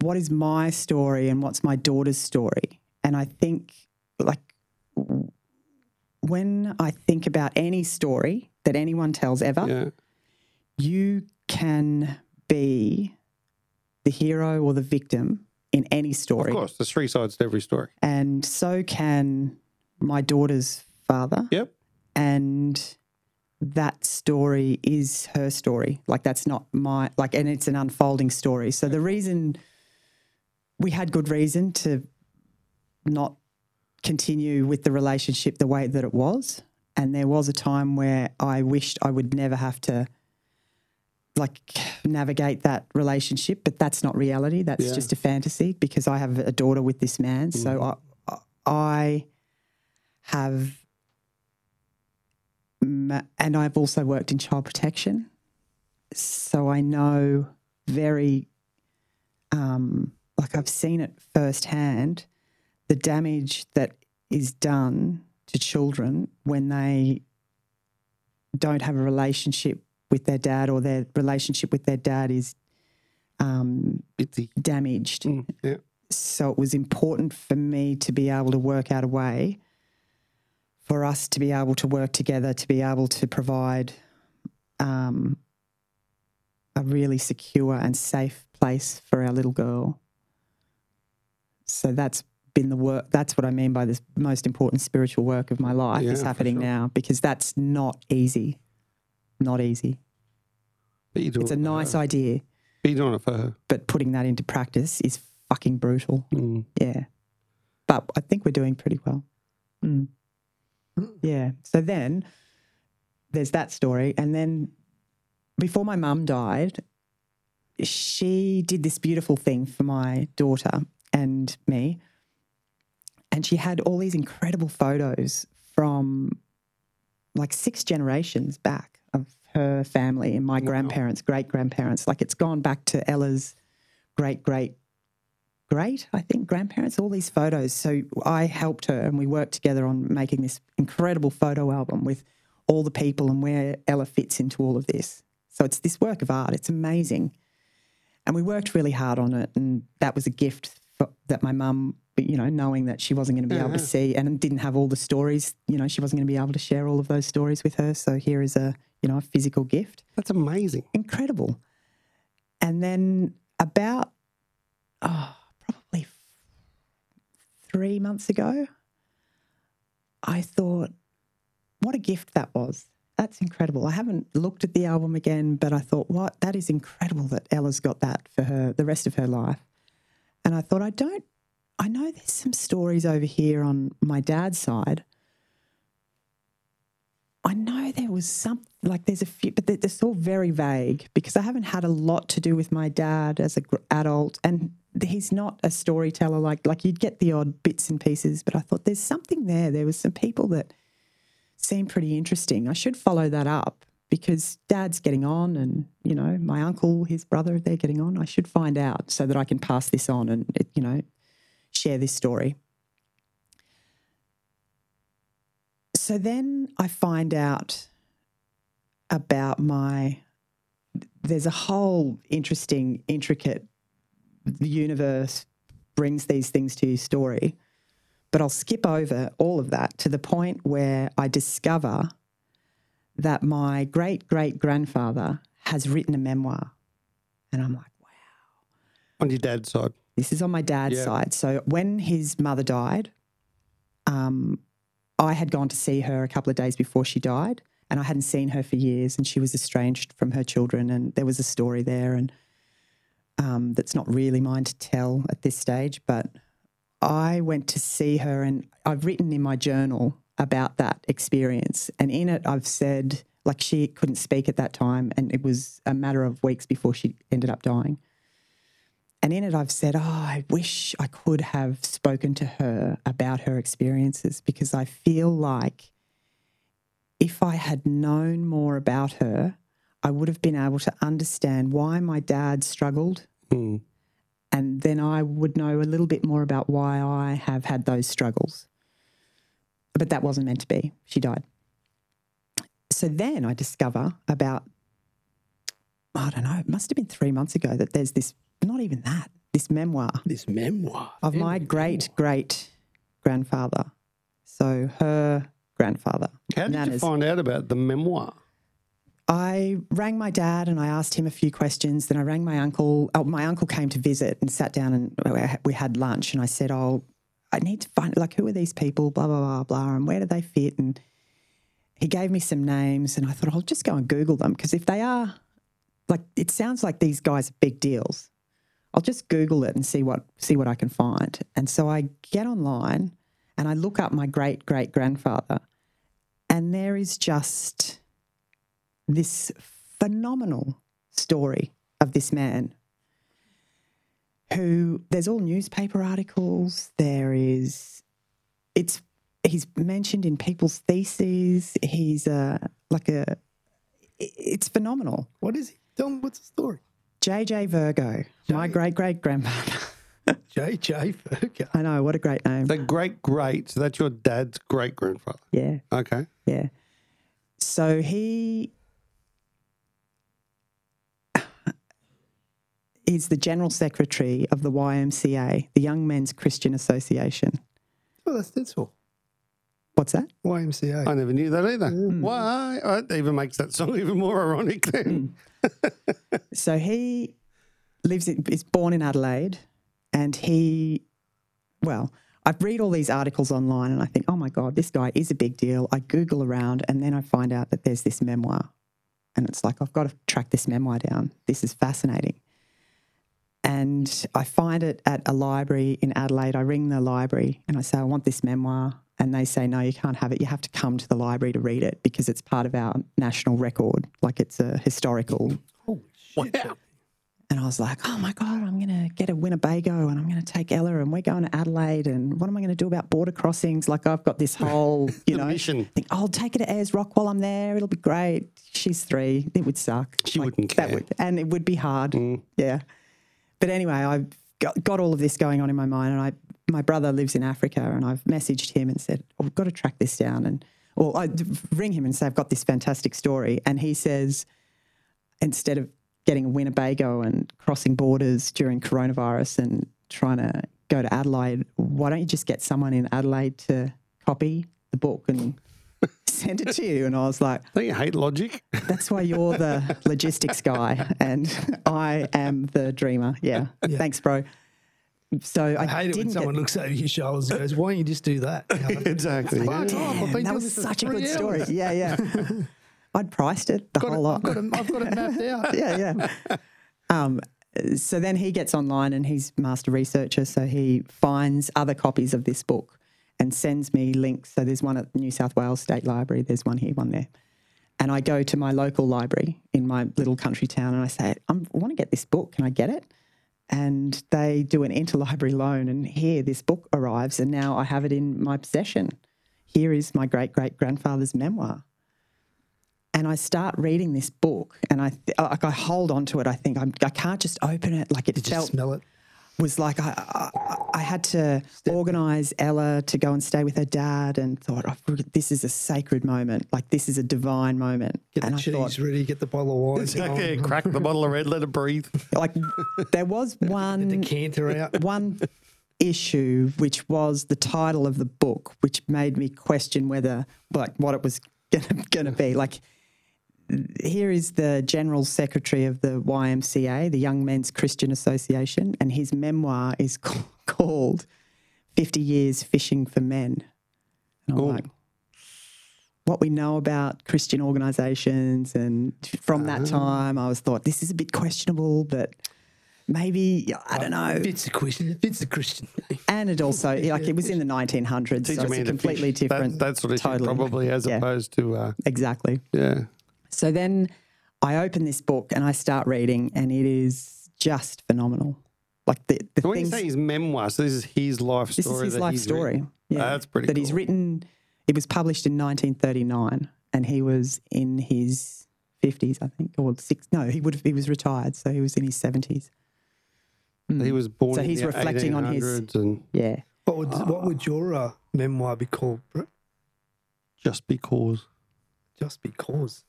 what is my story and what's my daughter's story. And I think like when I think about any story that anyone tells ever, Yeah. you can be the hero or the victim in any story. Of course, there's three sides to every story. And so can my daughter's father. Yep. and that story is her story. Like that's not my like, and it's an unfolding story. So the reason we had good reason to not continue with the relationship the way that it was, and there was a time where I wished I would never have to like navigate that relationship, but that's not reality. That's Yeah. just a fantasy because I have a daughter with this man. So I, I have and I've also worked in child protection, so I know very, um, like I've seen it firsthand, the damage that is done to children when they don't have a relationship with their dad or their relationship with their dad is um, damaged. Mm, yeah. So it was important for me to be able to work out a way for us to be able to work together, to be able to provide um, a really secure and safe place for our little girl. So that's been the work. That's what I mean by this most important spiritual work of my life Yeah, is happening sure. now because that's not easy. Not easy. But you're doing It's a nice idea, But you're doing it for her. but putting that into practice is fucking brutal. Mm. Yeah. But I think we're doing pretty well. Mm. Yeah. So then there's that story. And then before my mum died, she did this beautiful thing for my daughter and me. And she had all these incredible photos from like six generations back of her family and my grandparents, great grandparents. Like it's gone back to Ella's great, great great, I think, grandparents, all these photos. So I helped her and we worked together on making this incredible photo album with all the people and where Ella fits into all of this. So it's this work of art. It's amazing. And we worked really hard on it. And that was a gift for, that my mum, you know, knowing that she wasn't going to be able to mm. see and didn't have all the stories, you know, she wasn't going to be able to share all of those stories with her. So here is a, you know, a physical gift. That's amazing. Incredible. And then about, oh, probably three months ago, I thought, what a gift that was. That's incredible. I haven't looked at the album again, but I thought, what? That is incredible that Ella's got that for her, the rest of her life. And I thought, I don't, I know there's some stories over here on my dad's side. I know there was some, like there's a few, but they're, all very vague because I haven't had a lot to do with my dad as an adult. And he's not a storyteller like, like you'd get the odd bits and pieces, but I thought there's something there. There was some people that, seemed pretty interesting. I should follow that up because dad's getting on and, you know, my uncle, his brother, they're getting on. I should find out so that I can pass this on and, you know, share this story. So then I find out about my, there's a whole interesting, intricate the universe brings these things to your story. But I'll skip over all of that to the point where I discover that my great great grandfather has written a memoir. And I'm like, wow. On your dad's side. This is on my dad's Yeah. side. So when his mother died, um, I had gone to see her a couple of days before she died, and I hadn't seen her for years, and she was estranged from her children, and there was a story there, and um, that's not really mine to tell at this stage, but I went to see her, and I've written in my journal about that experience, and in it I've said like she couldn't speak at that time, and it was a matter of weeks before she ended up dying. And in it, I've said, Oh, I wish I could have spoken to her about her experiences because I feel like if I had known more about her, I would have been able to understand why my dad struggled. Mm. And then I would know a little bit more about why I have had those struggles. But that wasn't meant to be. She died. So then I discover about, I don't know, it must have been three months ago that there's this, not even that, this memoir This memoir. of my great great grandfather. So her grandfather. How did you find out about the memoir? I rang my dad and I asked him a few questions. Then I rang my uncle. Oh, my uncle came to visit and sat down and we had lunch. And I said, "Oh, I need to find like who are these people? Blah blah blah blah, and where do they fit?" And he gave me some names, and I thought I'll just go and Google them because if they are like, it sounds like these guys are big deals. I'll just Google it and see what see what I can find. And so I get online and I look up my great great grandfather, and there is just this phenomenal story of this man who there's all newspaper articles there is it's he's mentioned in people's theses he's uh, like a it's phenomenal What is he? Tell me what's the story. Jj virgo my great great grandfather *laughs* JJ Virgo. i know what a great name The great great. So that's your dad's great grandfather. yeah Okay. Yeah. So he *laughs* is the general secretary of the YMCA, the Young Men's Christian Association. Well, that's that's all. What's that? YMCA. I never knew that either. Mm. Why? It even makes that song *laughs* even more ironic then. So he lives in, is born in Adelaide and he, well, I read all these articles online and I think, oh my God, this guy is a big deal. I Google around and then I find out that there's this memoir. And it's like, I've got to track this memoir down. This is fascinating. And I find it at a library in Adelaide. I ring the library and I say, I want this memoir. And they say, no, you can't have it. You have to come to the library to read it because it's part of our national record. Like it's a historical Wow. and I was like, oh my God, I'm going to get a Winnebago and I'm going to take Ella and we're going to Adelaide. And what am I going to do about border crossings? Like, I've got this whole, *laughs* you The know, mission. think, I'll take her to Ayers Rock while I'm there. It'll be great. She's three. It would suck. She wouldn't That care. would, and it would be hard. Mm. Yeah. But anyway, I've got, got all of this going on in my mind. And I, my brother lives in Africa and I've messaged him and said, oh, we've got to track this down. And Well, I ring him and say, I've got this fantastic story. And he says, instead of getting a Winnebago and crossing borders during coronavirus and trying to go to Adelaide, why don't you just get someone in Adelaide to copy the book and *laughs* send it to you? And I was like, Don't you hate logic? that's why you're the *laughs* logistics guy and I am the dreamer. Yeah. Thanks, bro. So I, I hate it when didn't someone get, looks over your shoulders and goes, "Why don't you just do that?" *laughs* You know, exactly. Fuck off, I've been that was such a good hours. story. Yeah, yeah. *laughs* I'd priced it the Got whole it, lot. I've, got it, I've got it mapped *laughs* out. yeah, yeah. Um, so then he gets online and he's master researcher. So he finds other copies of this book and sends me links. So there's one at New South Wales State Library. There's one here, one there. And I go to my local library in my little country town and I say, I want to get this book. Can I get it? And they do an interlibrary loan. And here this book arrives. And now I have it in my possession. Here is my great great grandfather's memoir and I start reading this book, and I th- like I hold on to it. I think I'm, I can't just open it. Like it Did you felt smell it? Was like I, I, I had to organise Ella to go and stay with her dad, and thought oh, this is a sacred moment. Like this is a divine moment. Get and the I cheese thought, ready. Get the bottle of wine. Okay, going, crack the bottle of red, let it breathe. like there was the one decanter out. one issue, which was the title of the book, which made me question whether, like, what it was going to be. Like, here is the General Secretary of the YMCA, the Young Men's Christian Association, and his memoir is *laughs* called 50 Years Fishing for Men. And I'm Ooh. like, what we know about Christian organisations, and from that time, I was thought this is a bit questionable, but maybe I don't know. It's a Christian, it's a Christian. And it also like it was in the 1900s, Teach so it's a completely fish. That- different. That, sort of totally. probably, as Yeah. opposed to, uh, Exactly. yeah. So then I open this book and I start reading, and it is just phenomenal. Like the the So when you things. say his memoir, so this is his life story. this is his life story. written. Yeah, That's pretty That he's written. It was published in 1939, and he was in his 50s, I think, or six. No, he would. He was retired, so he was in his 70s. He was born So in he's the reflecting on his- and Yeah. What would what would your uh, memoir be called, just because. Just because.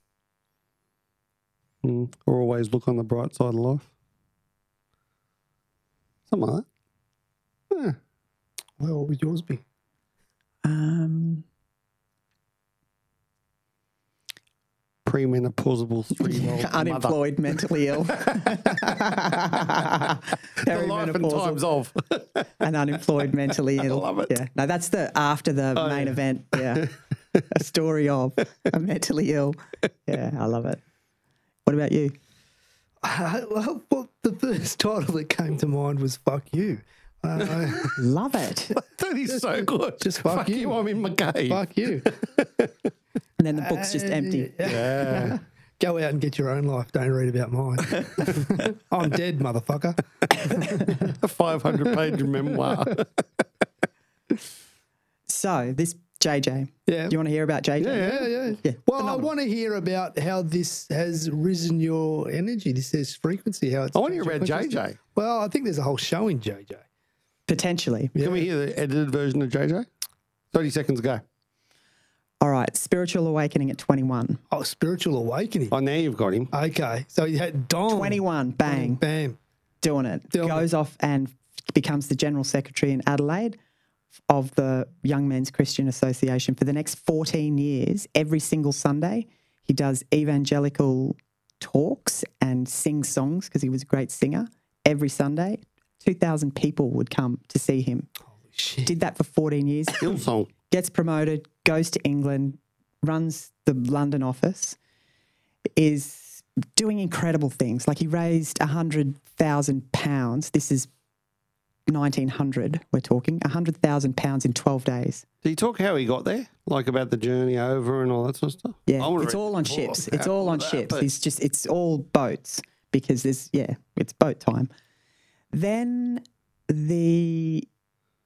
Mm. Or always look on the bright side of life. Something like that. Yeah. Well, what would yours be? Um, Premenopausal *laughs* three unemployed, mentally ill. *laughs* *laughs* The life and times of. and unemployed, mentally ill. I love it. Yeah, no, that's the after the Oh, main yeah. event. Yeah, a story of a mentally ill. Yeah, I love it. What about you? Uh, *laughs* well, well, the first title that came to mind was "Fuck You." Uh, *laughs* Love it. *laughs* that is so good. just fuck you. you. I'm in my cave. fuck you. And then the book's just empty. Yeah. Go out and get your own life. Don't read about mine. I'm dead, motherfucker. a 500 page memoir. So this JJ. Yeah. Do you want to hear about JJ? Yeah, yeah. Yeah, Well, I want to hear about how this has risen your energy. This is frequency. How it's. I want to hear about. JJ. Well, I think there's a whole show in JJ. Potentially. Can we hear the edited version of JJ? 30 seconds ago. All right. Spiritual awakening at 21. Oh, spiritual awakening. Oh, now you've got him. Okay, so you had Dom. 21. Bang. Bam. doing it. Doing goes off and becomes the general secretary in Adelaide of the Young Men's Christian Association for the next 14 years. Every single Sunday, he does evangelical talks and sings songs because he was a great singer. Every Sunday, 2,000 people would come to see him. Shit. Did that for 14 years. Hillsong. *clears throat* Gets promoted, goes to England, runs the London office, is doing incredible things. Like he raised £100,000. pounds. This is 1900, we're talking, £100,000 in 12 days. Did he talk how he got there? Like about the journey over and all that sort of stuff? Yeah, I wanna it's all on ships. It's all on that, ships. but- It's just, it's all boats because there's, yeah, it's boat time. Then the,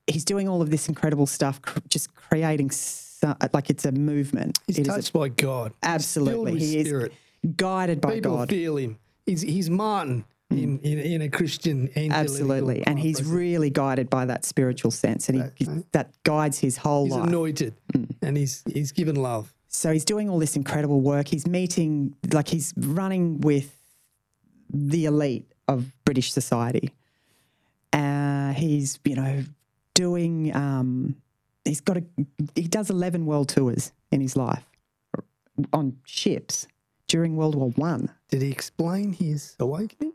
he's doing all of this incredible stuff, cr- just creating, so, uh, like it's a movement. He's It is a- touched by God. Absolutely. Filled with He is spirit. guided by People God. feel him. He's he's Martin. In, in, in a Christian and Absolutely. And he's really guided by that spiritual sense and he, Okay. that guides his whole he's life. anointed and he's he's given love. So he's doing all this incredible work. He's meeting, like, he's running with the elite of British society. Uh, he's, you know, doing, um, he's got a, he does 11 world tours in his life on ships during World War One. Did he explain his awakening?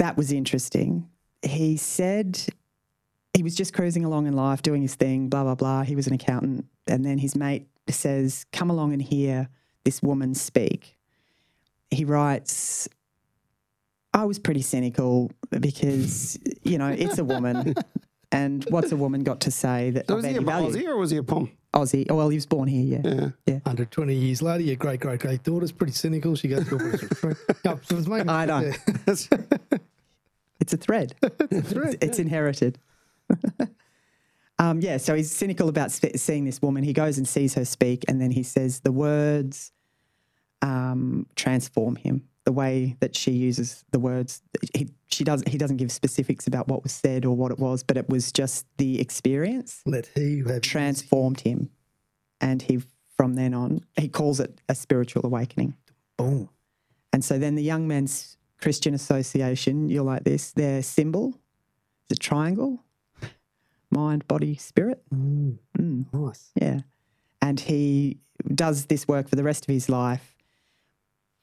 That was interesting. He said he was just cruising along in life, doing his thing, blah, blah, blah. He was an accountant. And then his mate says, Come along and hear this woman speak. He writes, I was pretty cynical because, you know, it's a woman. *laughs* And what's a woman got to say that So of was he a value? Aussie or was he a Pom? Aussie. Oh, well, he was born here, yeah. Yeah. 120 years later, your great great great daughter's pretty cynical. She goes to a British retreat. No, so it's know. sense *laughs* It's a thread. it's, it's inherited. *laughs* um, yeah, so he's cynical about spe- seeing this woman. He goes and sees her speak, and then he says the words um, transform him. The way that she uses the words, he she does he doesn't give specifics about what was said or what it was, but it was just the experience. Let he transformed him, and he from then on he calls it a spiritual awakening. boom. And so then the Young Men's Christian Association, you're like this, their symbol is a triangle mind, body, spirit. Mm, Mm, nice. yeah. And he does this work for the rest of his life,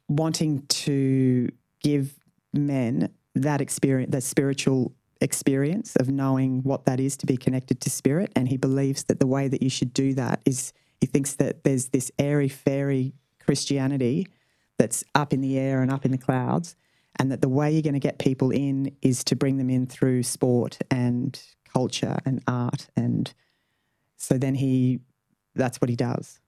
wanting to give men that experience, that spiritual experience of knowing what that is to be connected to spirit. And he believes that the way that you should do that is he thinks that there's this airy fairy Christianity that's up in the air and up in the clouds. And that the way you're going to get people in is to bring them in through sport and culture and art. And so then he, that's what he does.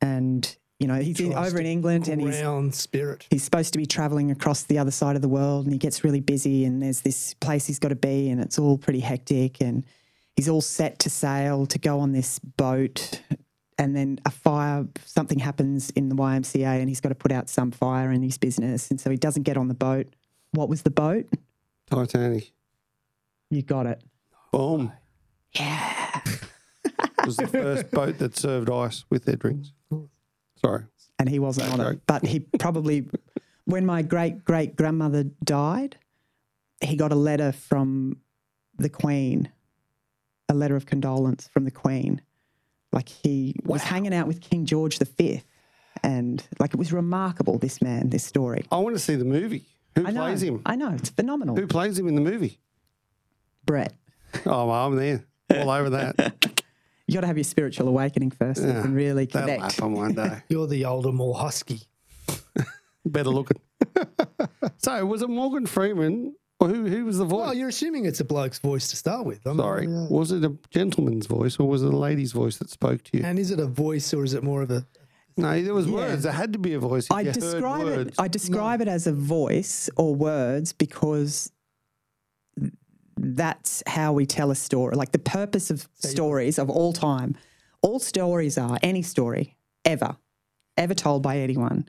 And, you know, he's in, over in England and he's, spirit. he's supposed to be traveling across the other side of the world and he gets really busy and there's this place he's got to be and it's all pretty hectic and he's all set to sail to go on this boat and then a fire something happens in the YMCA and he's got to put out some fire in his business and so he doesn't get on the boat what was the boat Titanic. you got it Boom. yeah It was the first boat that served ice with their drinks. Sorry. and he wasn't on it. But he probably, when my great great grandmother died, he got a letter from the Queen, a letter of condolence from the Queen. Like he was hanging out with King George V, and like it was remarkable. This man, this story. I want to see the movie. Who I know. plays him? I know it's phenomenal. Who plays him in the movie? Brett, Oh, well, I'm there. All over that. *laughs* you got to have your spiritual awakening first, so you Yeah, can really That'll connect. happen one day. *laughs* You're the older, more husky. Better looking. *laughs* so, was it Morgan Freeman? Or who, who was the voice? Well, you're assuming it's a bloke's voice to start with. I'm- Sorry. yeah. Was it a gentleman's voice or was it a lady's voice that spoke to you? And is it a voice or is it more of a? No, there was words. There had to be a voice. If I you heard describe it. I describe it as a voice or words because that's how we tell a story. Like the purpose of stories of all time, all stories are any story ever, ever told by anyone,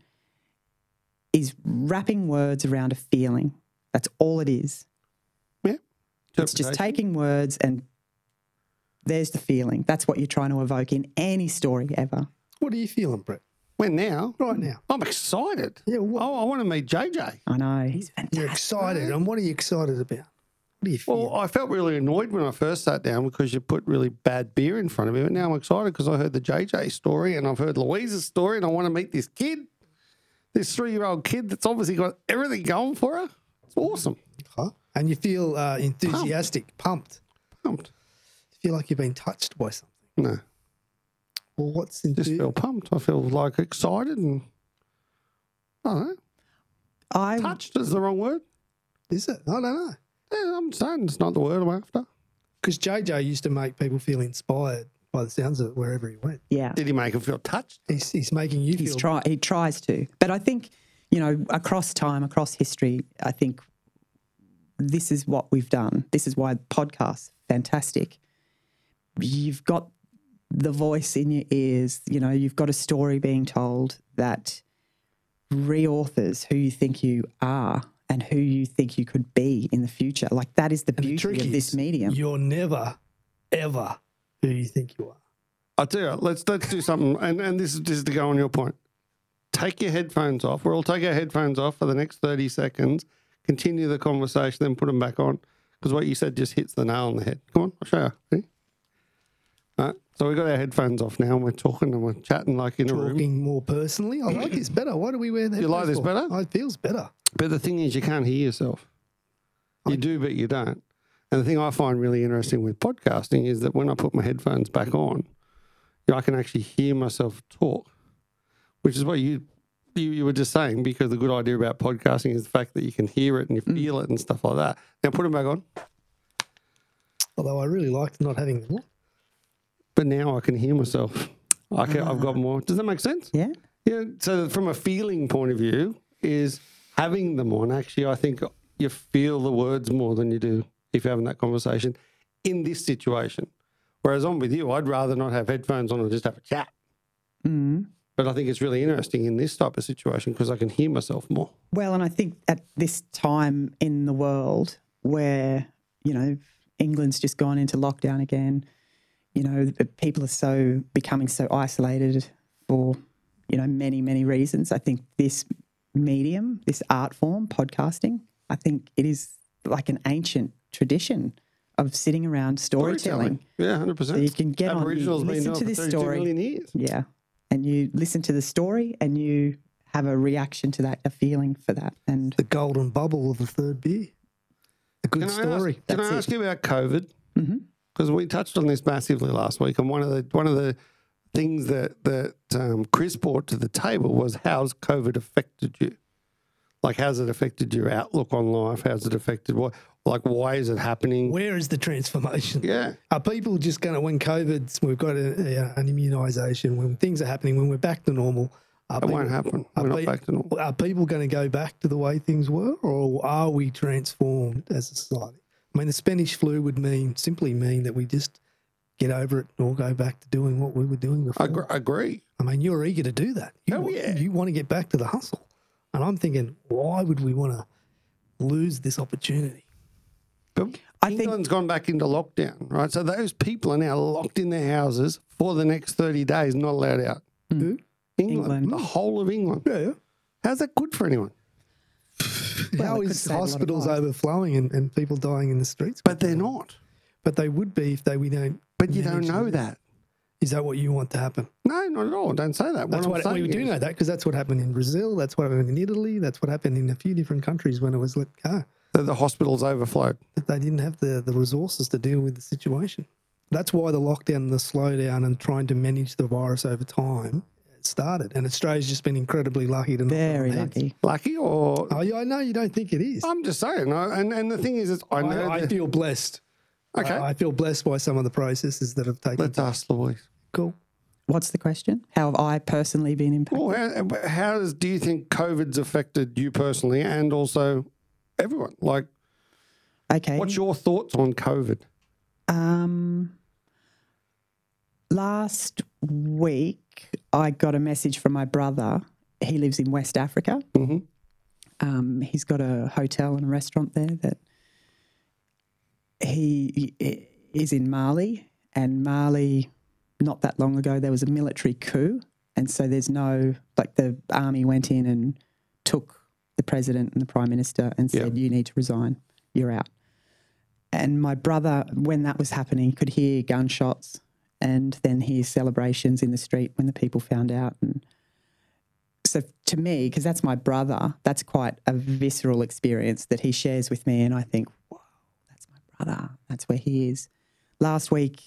is wrapping words around a feeling. That's all it is. yeah. It's just taking words and there's the feeling. That's what you're trying to evoke in any story ever. What are you feeling, Brett? When now? Right now. I'm excited. Yeah, what- oh, I want to meet JJ. I know he's fantastic. You're excited. And what are you excited about? What do you feel? Well, I felt really annoyed when I first sat down because you put really bad beer in front of me. But now I'm excited because I heard the JJ story and I've heard Louise's story and I want to meet this kid, this three year old kid that's obviously got everything going for her. It's awesome. Huh? And you feel uh, enthusiastic, pumped. Pumped. You feel like you've been touched by something. No, Well, what's in just feel pumped. I feel like excited and I don't know. I Touched is the wrong word. Is it? I don't know. Yeah, I'm saying it's not the word I'm after. Because JJ used to make people feel inspired by the sounds of it wherever he went. yeah. Did he make him feel touched? He's, he's making you He's feel. try he tries to, but I think you know across time, across history, I think this is what we've done. This is why podcasts fantastic. You've got the voice in your ears. You know, you've got a story being told that reauthors who you think you are and who you think you could be in the future. Like that is the And beauty trick of this medium. You're never, ever who you think you are. I'll tell you, what, let's let's do something, and, and this is just to go on your point. Take your headphones off. We'll all take our headphones off for the next 30 seconds, continue the conversation, then put them back on. Because what you said just hits the nail on the head. Come on, I'll show you. All right, so we've got our headphones off now, and we're talking and we're chatting like in a room. Talking more personally, I like this better. Why do we wear that? You like this better? Oh, it feels better. But the thing is, you can't hear yourself. You do, but you don't. And the thing I find really interesting with podcasting is that when I put my headphones back on, I can actually hear myself talk, which is what you, you you were just saying. Because the good idea about podcasting is the fact that you can hear it and you feel it and stuff like that. Now put them back on, Although I really liked not having them on. but now I can hear myself. I can, I've got more. Does that make sense? yeah. Yeah. So from a feeling point of view, is having them on. Actually, I think you feel the words more than you do if you're having that conversation in this situation. Whereas I'm with you, I'd rather not have headphones on and just have a chat. Mm. But I think it's really interesting in this type of situation because I can hear myself more. Well, and I think at this time in the world where, you know, England's just gone into lockdown again, you know, people are so becoming so isolated for, you know, many, many reasons. I think this medium, this art form, podcasting, I think it is like an ancient tradition of sitting around storytelling. Yeah, hundred percent. So you can get on, Aboriginals been listen to this story. Yeah. And you listen to the story and you have a reaction to that, a feeling for that. And The golden bubble of the third beer. A good Can I story. ask, can I That's it. ask you about COVID? Mhm. Because we touched on this massively last week, and one of the one of the things that that um, Chris brought to the table was how's COVID affected you? Like, how's it affected your outlook on life? How's it affected what? Like, why is it happening? Where is the transformation? yeah, Are people just going to, when COVID's, we've got a, a, an immunisation, when things are happening, when we're back to normal, are it won't people- happen. We're not pe- back to normal. Are people going to go back to the way things were, or are we transformed as a society? I mean, the Spanish flu would mean simply mean that we just get over it and all go back to doing what we were doing before. I agree. I mean, you're eager to do that. You, Oh, yeah. you want to get back to the hustle. And I'm thinking, why would we want to lose this opportunity? But I think- England's gone back into lockdown, right? So those people are now locked in their houses for the next 30 days, not allowed out. Hmm. Who? England, England. the whole of England. Yeah, yeah. How's that good for anyone? *sighs* Well, How it could is save a lot of hospitals overflowing and, and people dying in the streets? But they're not. But they would be if they we don't. But you don't know them. that. Is that what you want to happen? No, not at all. Don't say that. That's I'm what, saying we do is- know that because that's what happened in Brazil. That's what happened in Italy. That's what happened in a few different countries when it was let go. that the hospitals overflowed. That they didn't have the, the resources to deal with the situation. That's why the lockdown and the slowdown and trying to manage the virus over time started. And Australia's just been incredibly lucky to not Very go on heads. lucky. Lucky or Oh, yeah, I know you don't think it is. I'm just saying. I, and and the thing is, is I know. I, I feel blessed. Okay, I, I feel blessed by some of the processes that have taken let's ask Louise. Cool. What's the question? How have I personally been impacted? Well, how, how does do you think COVID's affected you personally and also everyone? Like, okay. what's your thoughts on COVID? Um, last week, I got a message from my brother. He lives in West Africa. Mm-hmm. Um, he's got a hotel and a restaurant there that he, he is in Mali. And Mali, not that long ago, there was a military coup. And so there's no, like, the army went in and took the president and the prime minister and Yeah. said, You need to resign. You're out. And my brother, when that was happening, could hear gunshots and then hear celebrations in the street when the people found out. And so to me, because that's my brother, that's quite a visceral experience that he shares with me. And I think, whoa, that's my brother. That's where he is. Last week,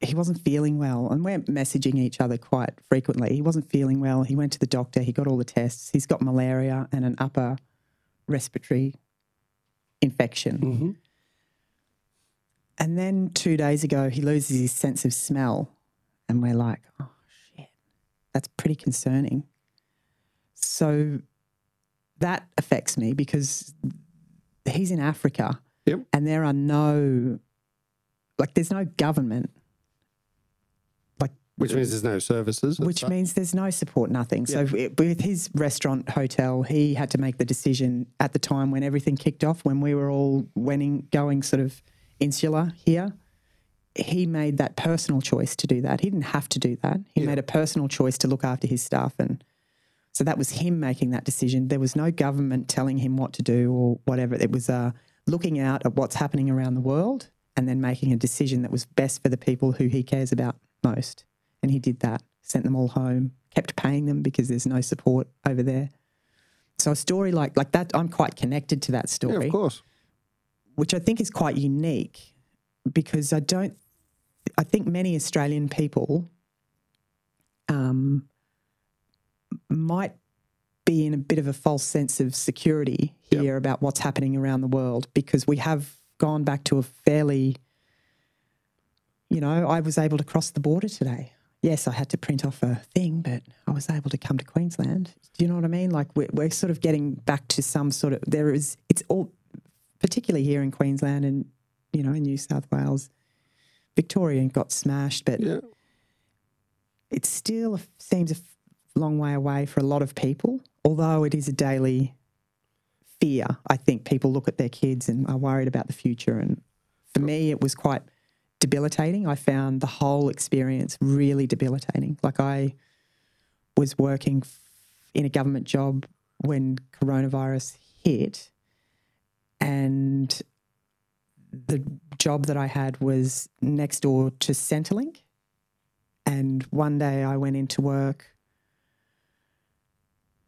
he wasn't feeling well, and we're messaging each other quite frequently. He wasn't feeling well. He went to the doctor, he got all the tests. He's got malaria and an upper respiratory infection. Mm-hmm. And then two days ago, he loses his sense of smell. And we're like, oh, shit, that's pretty concerning. So that affects me because he's in Africa Yep. and there are no, like, there's no government. Like, Which means there's no services. which means there's no support, nothing. So it, with his restaurant hotel, he had to make the decision at the time when everything kicked off, when we were all winning, going sort of insular here. He made that personal choice to do that. He didn't have to do that. He made a personal choice to look after his staff, and so that was him making that decision. There was no government telling him what to do or whatever. It was uh, looking out at what's happening around the world and then making a decision that was best for the people who he cares about most. And he did that, sent them all home, kept paying them because there's no support over there. So a story like like that, I'm quite connected to that story. Yeah, of course. which I think is quite unique because I don't. I think many Australian people um, might be in a bit of a false sense of security here about what's happening around the world because we have gone back to a fairly, you know, I was able to cross the border today. Yes, I had to print off a thing, but I was able to come to Queensland. Do you know what I mean? Like we're, we're sort of getting back to some sort of, there is, it's all, particularly here in Queensland and, you know, in New South Wales. Victoria got smashed, but Yeah. it still seems a long way away for a lot of people, although it is a daily fear. I think people look at their kids and are worried about the future. And for me, it was quite debilitating. I found the whole experience really debilitating. Like I was working in a government job when coronavirus hit, and the job that I had was next door to Centrelink. And one day I went into work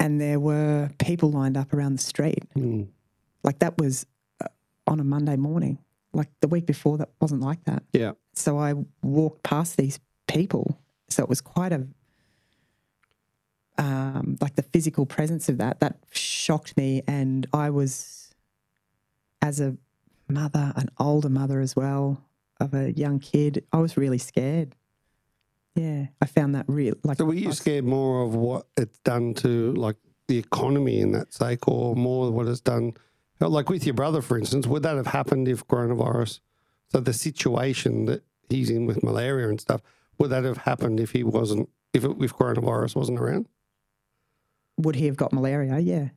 and there were people lined up around the street. Mm. Like that was uh, on a Monday morning. Like the week before, that wasn't like that. Yeah. So I walked past these people. So it was quite a, um, like the physical presence of that, that shocked me. And I was, as a mother, an older mother as well, of a young kid, I was really scared. Yeah, I found that real. Like, So were you scared more of what it's done to like the economy in that sake, or more what it's done, like with your brother, for instance? Would that have happened if coronavirus? So the situation that he's in with malaria and stuff, would that have happened if he wasn't, if it, if coronavirus wasn't around? Would he have got malaria? Yeah.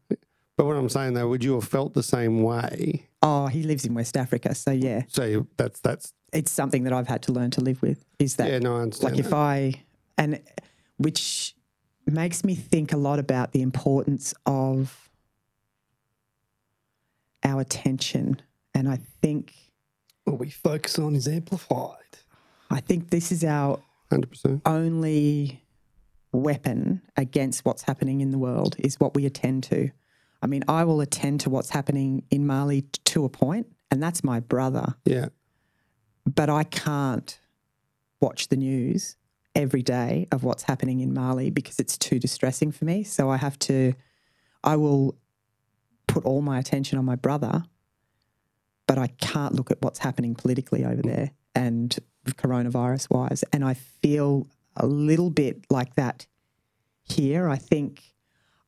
But what I'm saying though, would you have felt the same way? Oh, he lives in West Africa, so yeah, So that's that's it's something that I've had to learn to live with. Is that yeah, no, I understand. like if. I and which makes me think a lot about the importance of our attention, and I think What we focus on is amplified. I think this is our hundred percent. only weapon against what's happening in the world is what we attend to. I mean, I will attend to what's happening in Mali to a point, and that's my brother. Yeah, but I can't watch the news every day of what's happening in Mali because it's too distressing for me. So I have to, I will put all my attention on my brother, but I can't look at what's happening politically over there and coronavirus wise. And I feel a little bit like that here. I think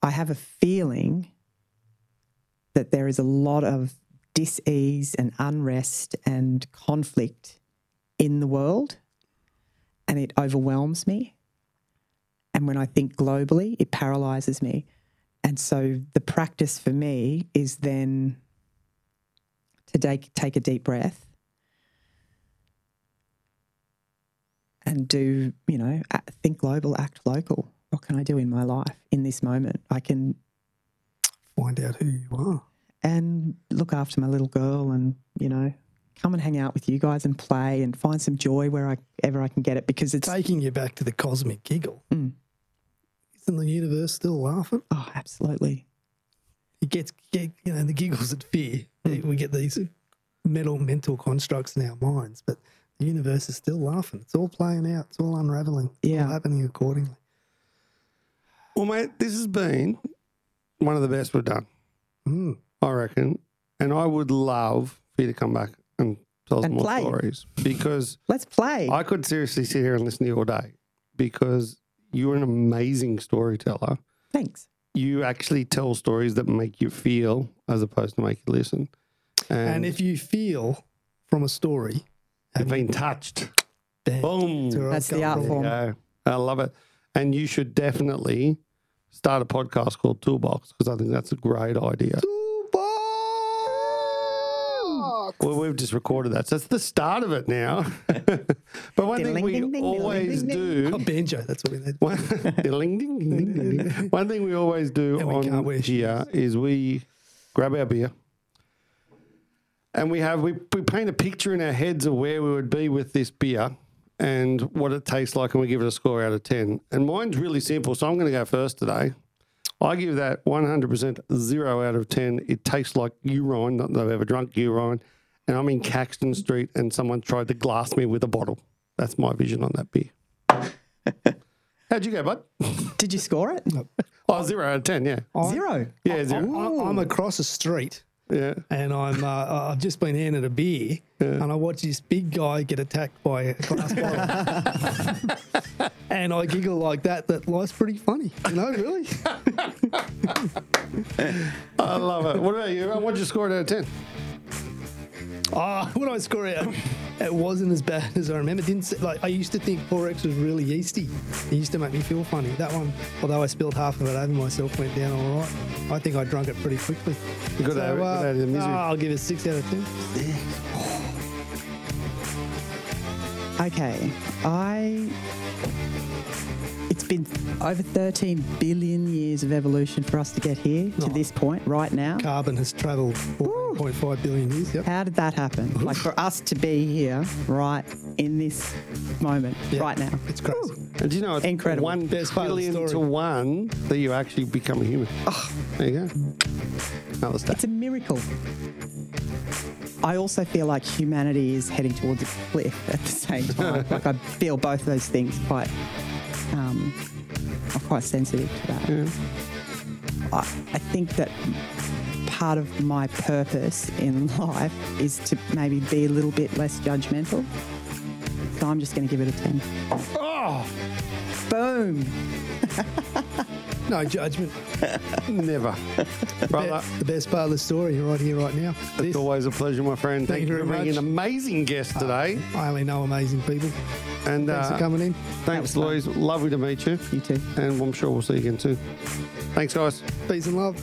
I have a feeling that there is a lot of dis-ease and unrest and conflict in the world and it overwhelms me. And when i think globally it paralyzes me. And so the practice for me is then to take, take a deep breath and do you know think global act local. What can i do in my life in this moment? I can Find out who you are. and look after my little girl and, you know, come and hang out with you guys and play and find some joy wherever I can get it because it's, Taking you back to the cosmic giggle. Mm. Isn't the universe still laughing? oh, absolutely. It gets, get, you know, the giggles at fear. We get these metal mental constructs in our minds, but the universe is still laughing. It's all playing out. It's all unraveling. It's Yeah. all happening accordingly. Well, mate, this has been one of the best we've done, Mm. I reckon. And I would love for you to come back and tell us And more play. stories because Let's play. I could seriously sit here and listen to you all day because you're an amazing storyteller. Thanks. You actually tell stories that make you feel as opposed to make you listen. And, And if you feel from a story, you've been touched, boom. it's That's the art form. There. I love it. And you should definitely start a podcast called Toolbox because I think that's a great idea. Toolbox. Well, we've just recorded that. So that's the start of it now. *laughs* but one thing we ding, ding, always ding, ding, do. Oh, banjo, that's what we need. One, *laughs* ding, ding, ding, ding, ding. *laughs* One thing we always do And we can't on here is we grab our beer and we have we, we paint a picture in our heads of where we would be with this beer and what it tastes like, and we give it a score out of ten. And mine's really simple, so I'm going to go first today. I give that 100% zero out of 10. It tastes like urine, not that I've ever drunk urine. And I'm in Caxton Street and someone tried to glass me with a bottle. That's my vision on that beer. *laughs* How'd you go, bud? Did you score it? *laughs* Oh, zero out of 10, yeah. Zero. Yeah, zero. I'm, I'm across the street Yeah. and I'm uh, I've just been handed a beer and I watch this big guy get attacked by a glass bottle. and I giggle like that. That life's pretty funny, you know, really. *laughs* I love it. What about you? What'd you score it out of 10? Oh, *laughs* when I score it, it wasn't as bad as I remember. It didn't se- like I used to think Forex was really yeasty. It used to make me feel funny. That one, although I spilled half of it over myself, went down all right. I think I drunk it pretty quickly. Good So, out, uh, out of the misery. oh, I'll give it six out of ten. *sighs* Okay, I. It's been over 13 billion years of evolution for us to get here to Oh. this point right now. Carbon has travelled 4.5 billion years. Yep. How did that happen? Like for us to be here right in this moment, Yeah. right now. It's crazy. And do you know it's Incredible. one Best part of the billion to one that you actually become a human? Oh, there you go. Another stat. It's a miracle. I also feel like humanity is heading towards a cliff at the same time. *laughs* like I feel both those things quite. Um, I'm quite sensitive to that. I, I think that part of my purpose in *laughs* life is to maybe be a little bit less judgmental. So I'm just going to give it a 10. Oh, Boom! *laughs* No judgment. *laughs* never. Brother, the best part of the story right here, right now. it's This, always a pleasure, my friend. Thank, Thank you you for very being an amazing guest today. I only know amazing people. And Thanks uh, for coming in. thanks, was. Louise. Lovely to meet you. You too. And I'm sure we'll see you again too. Thanks, guys. Peace and love.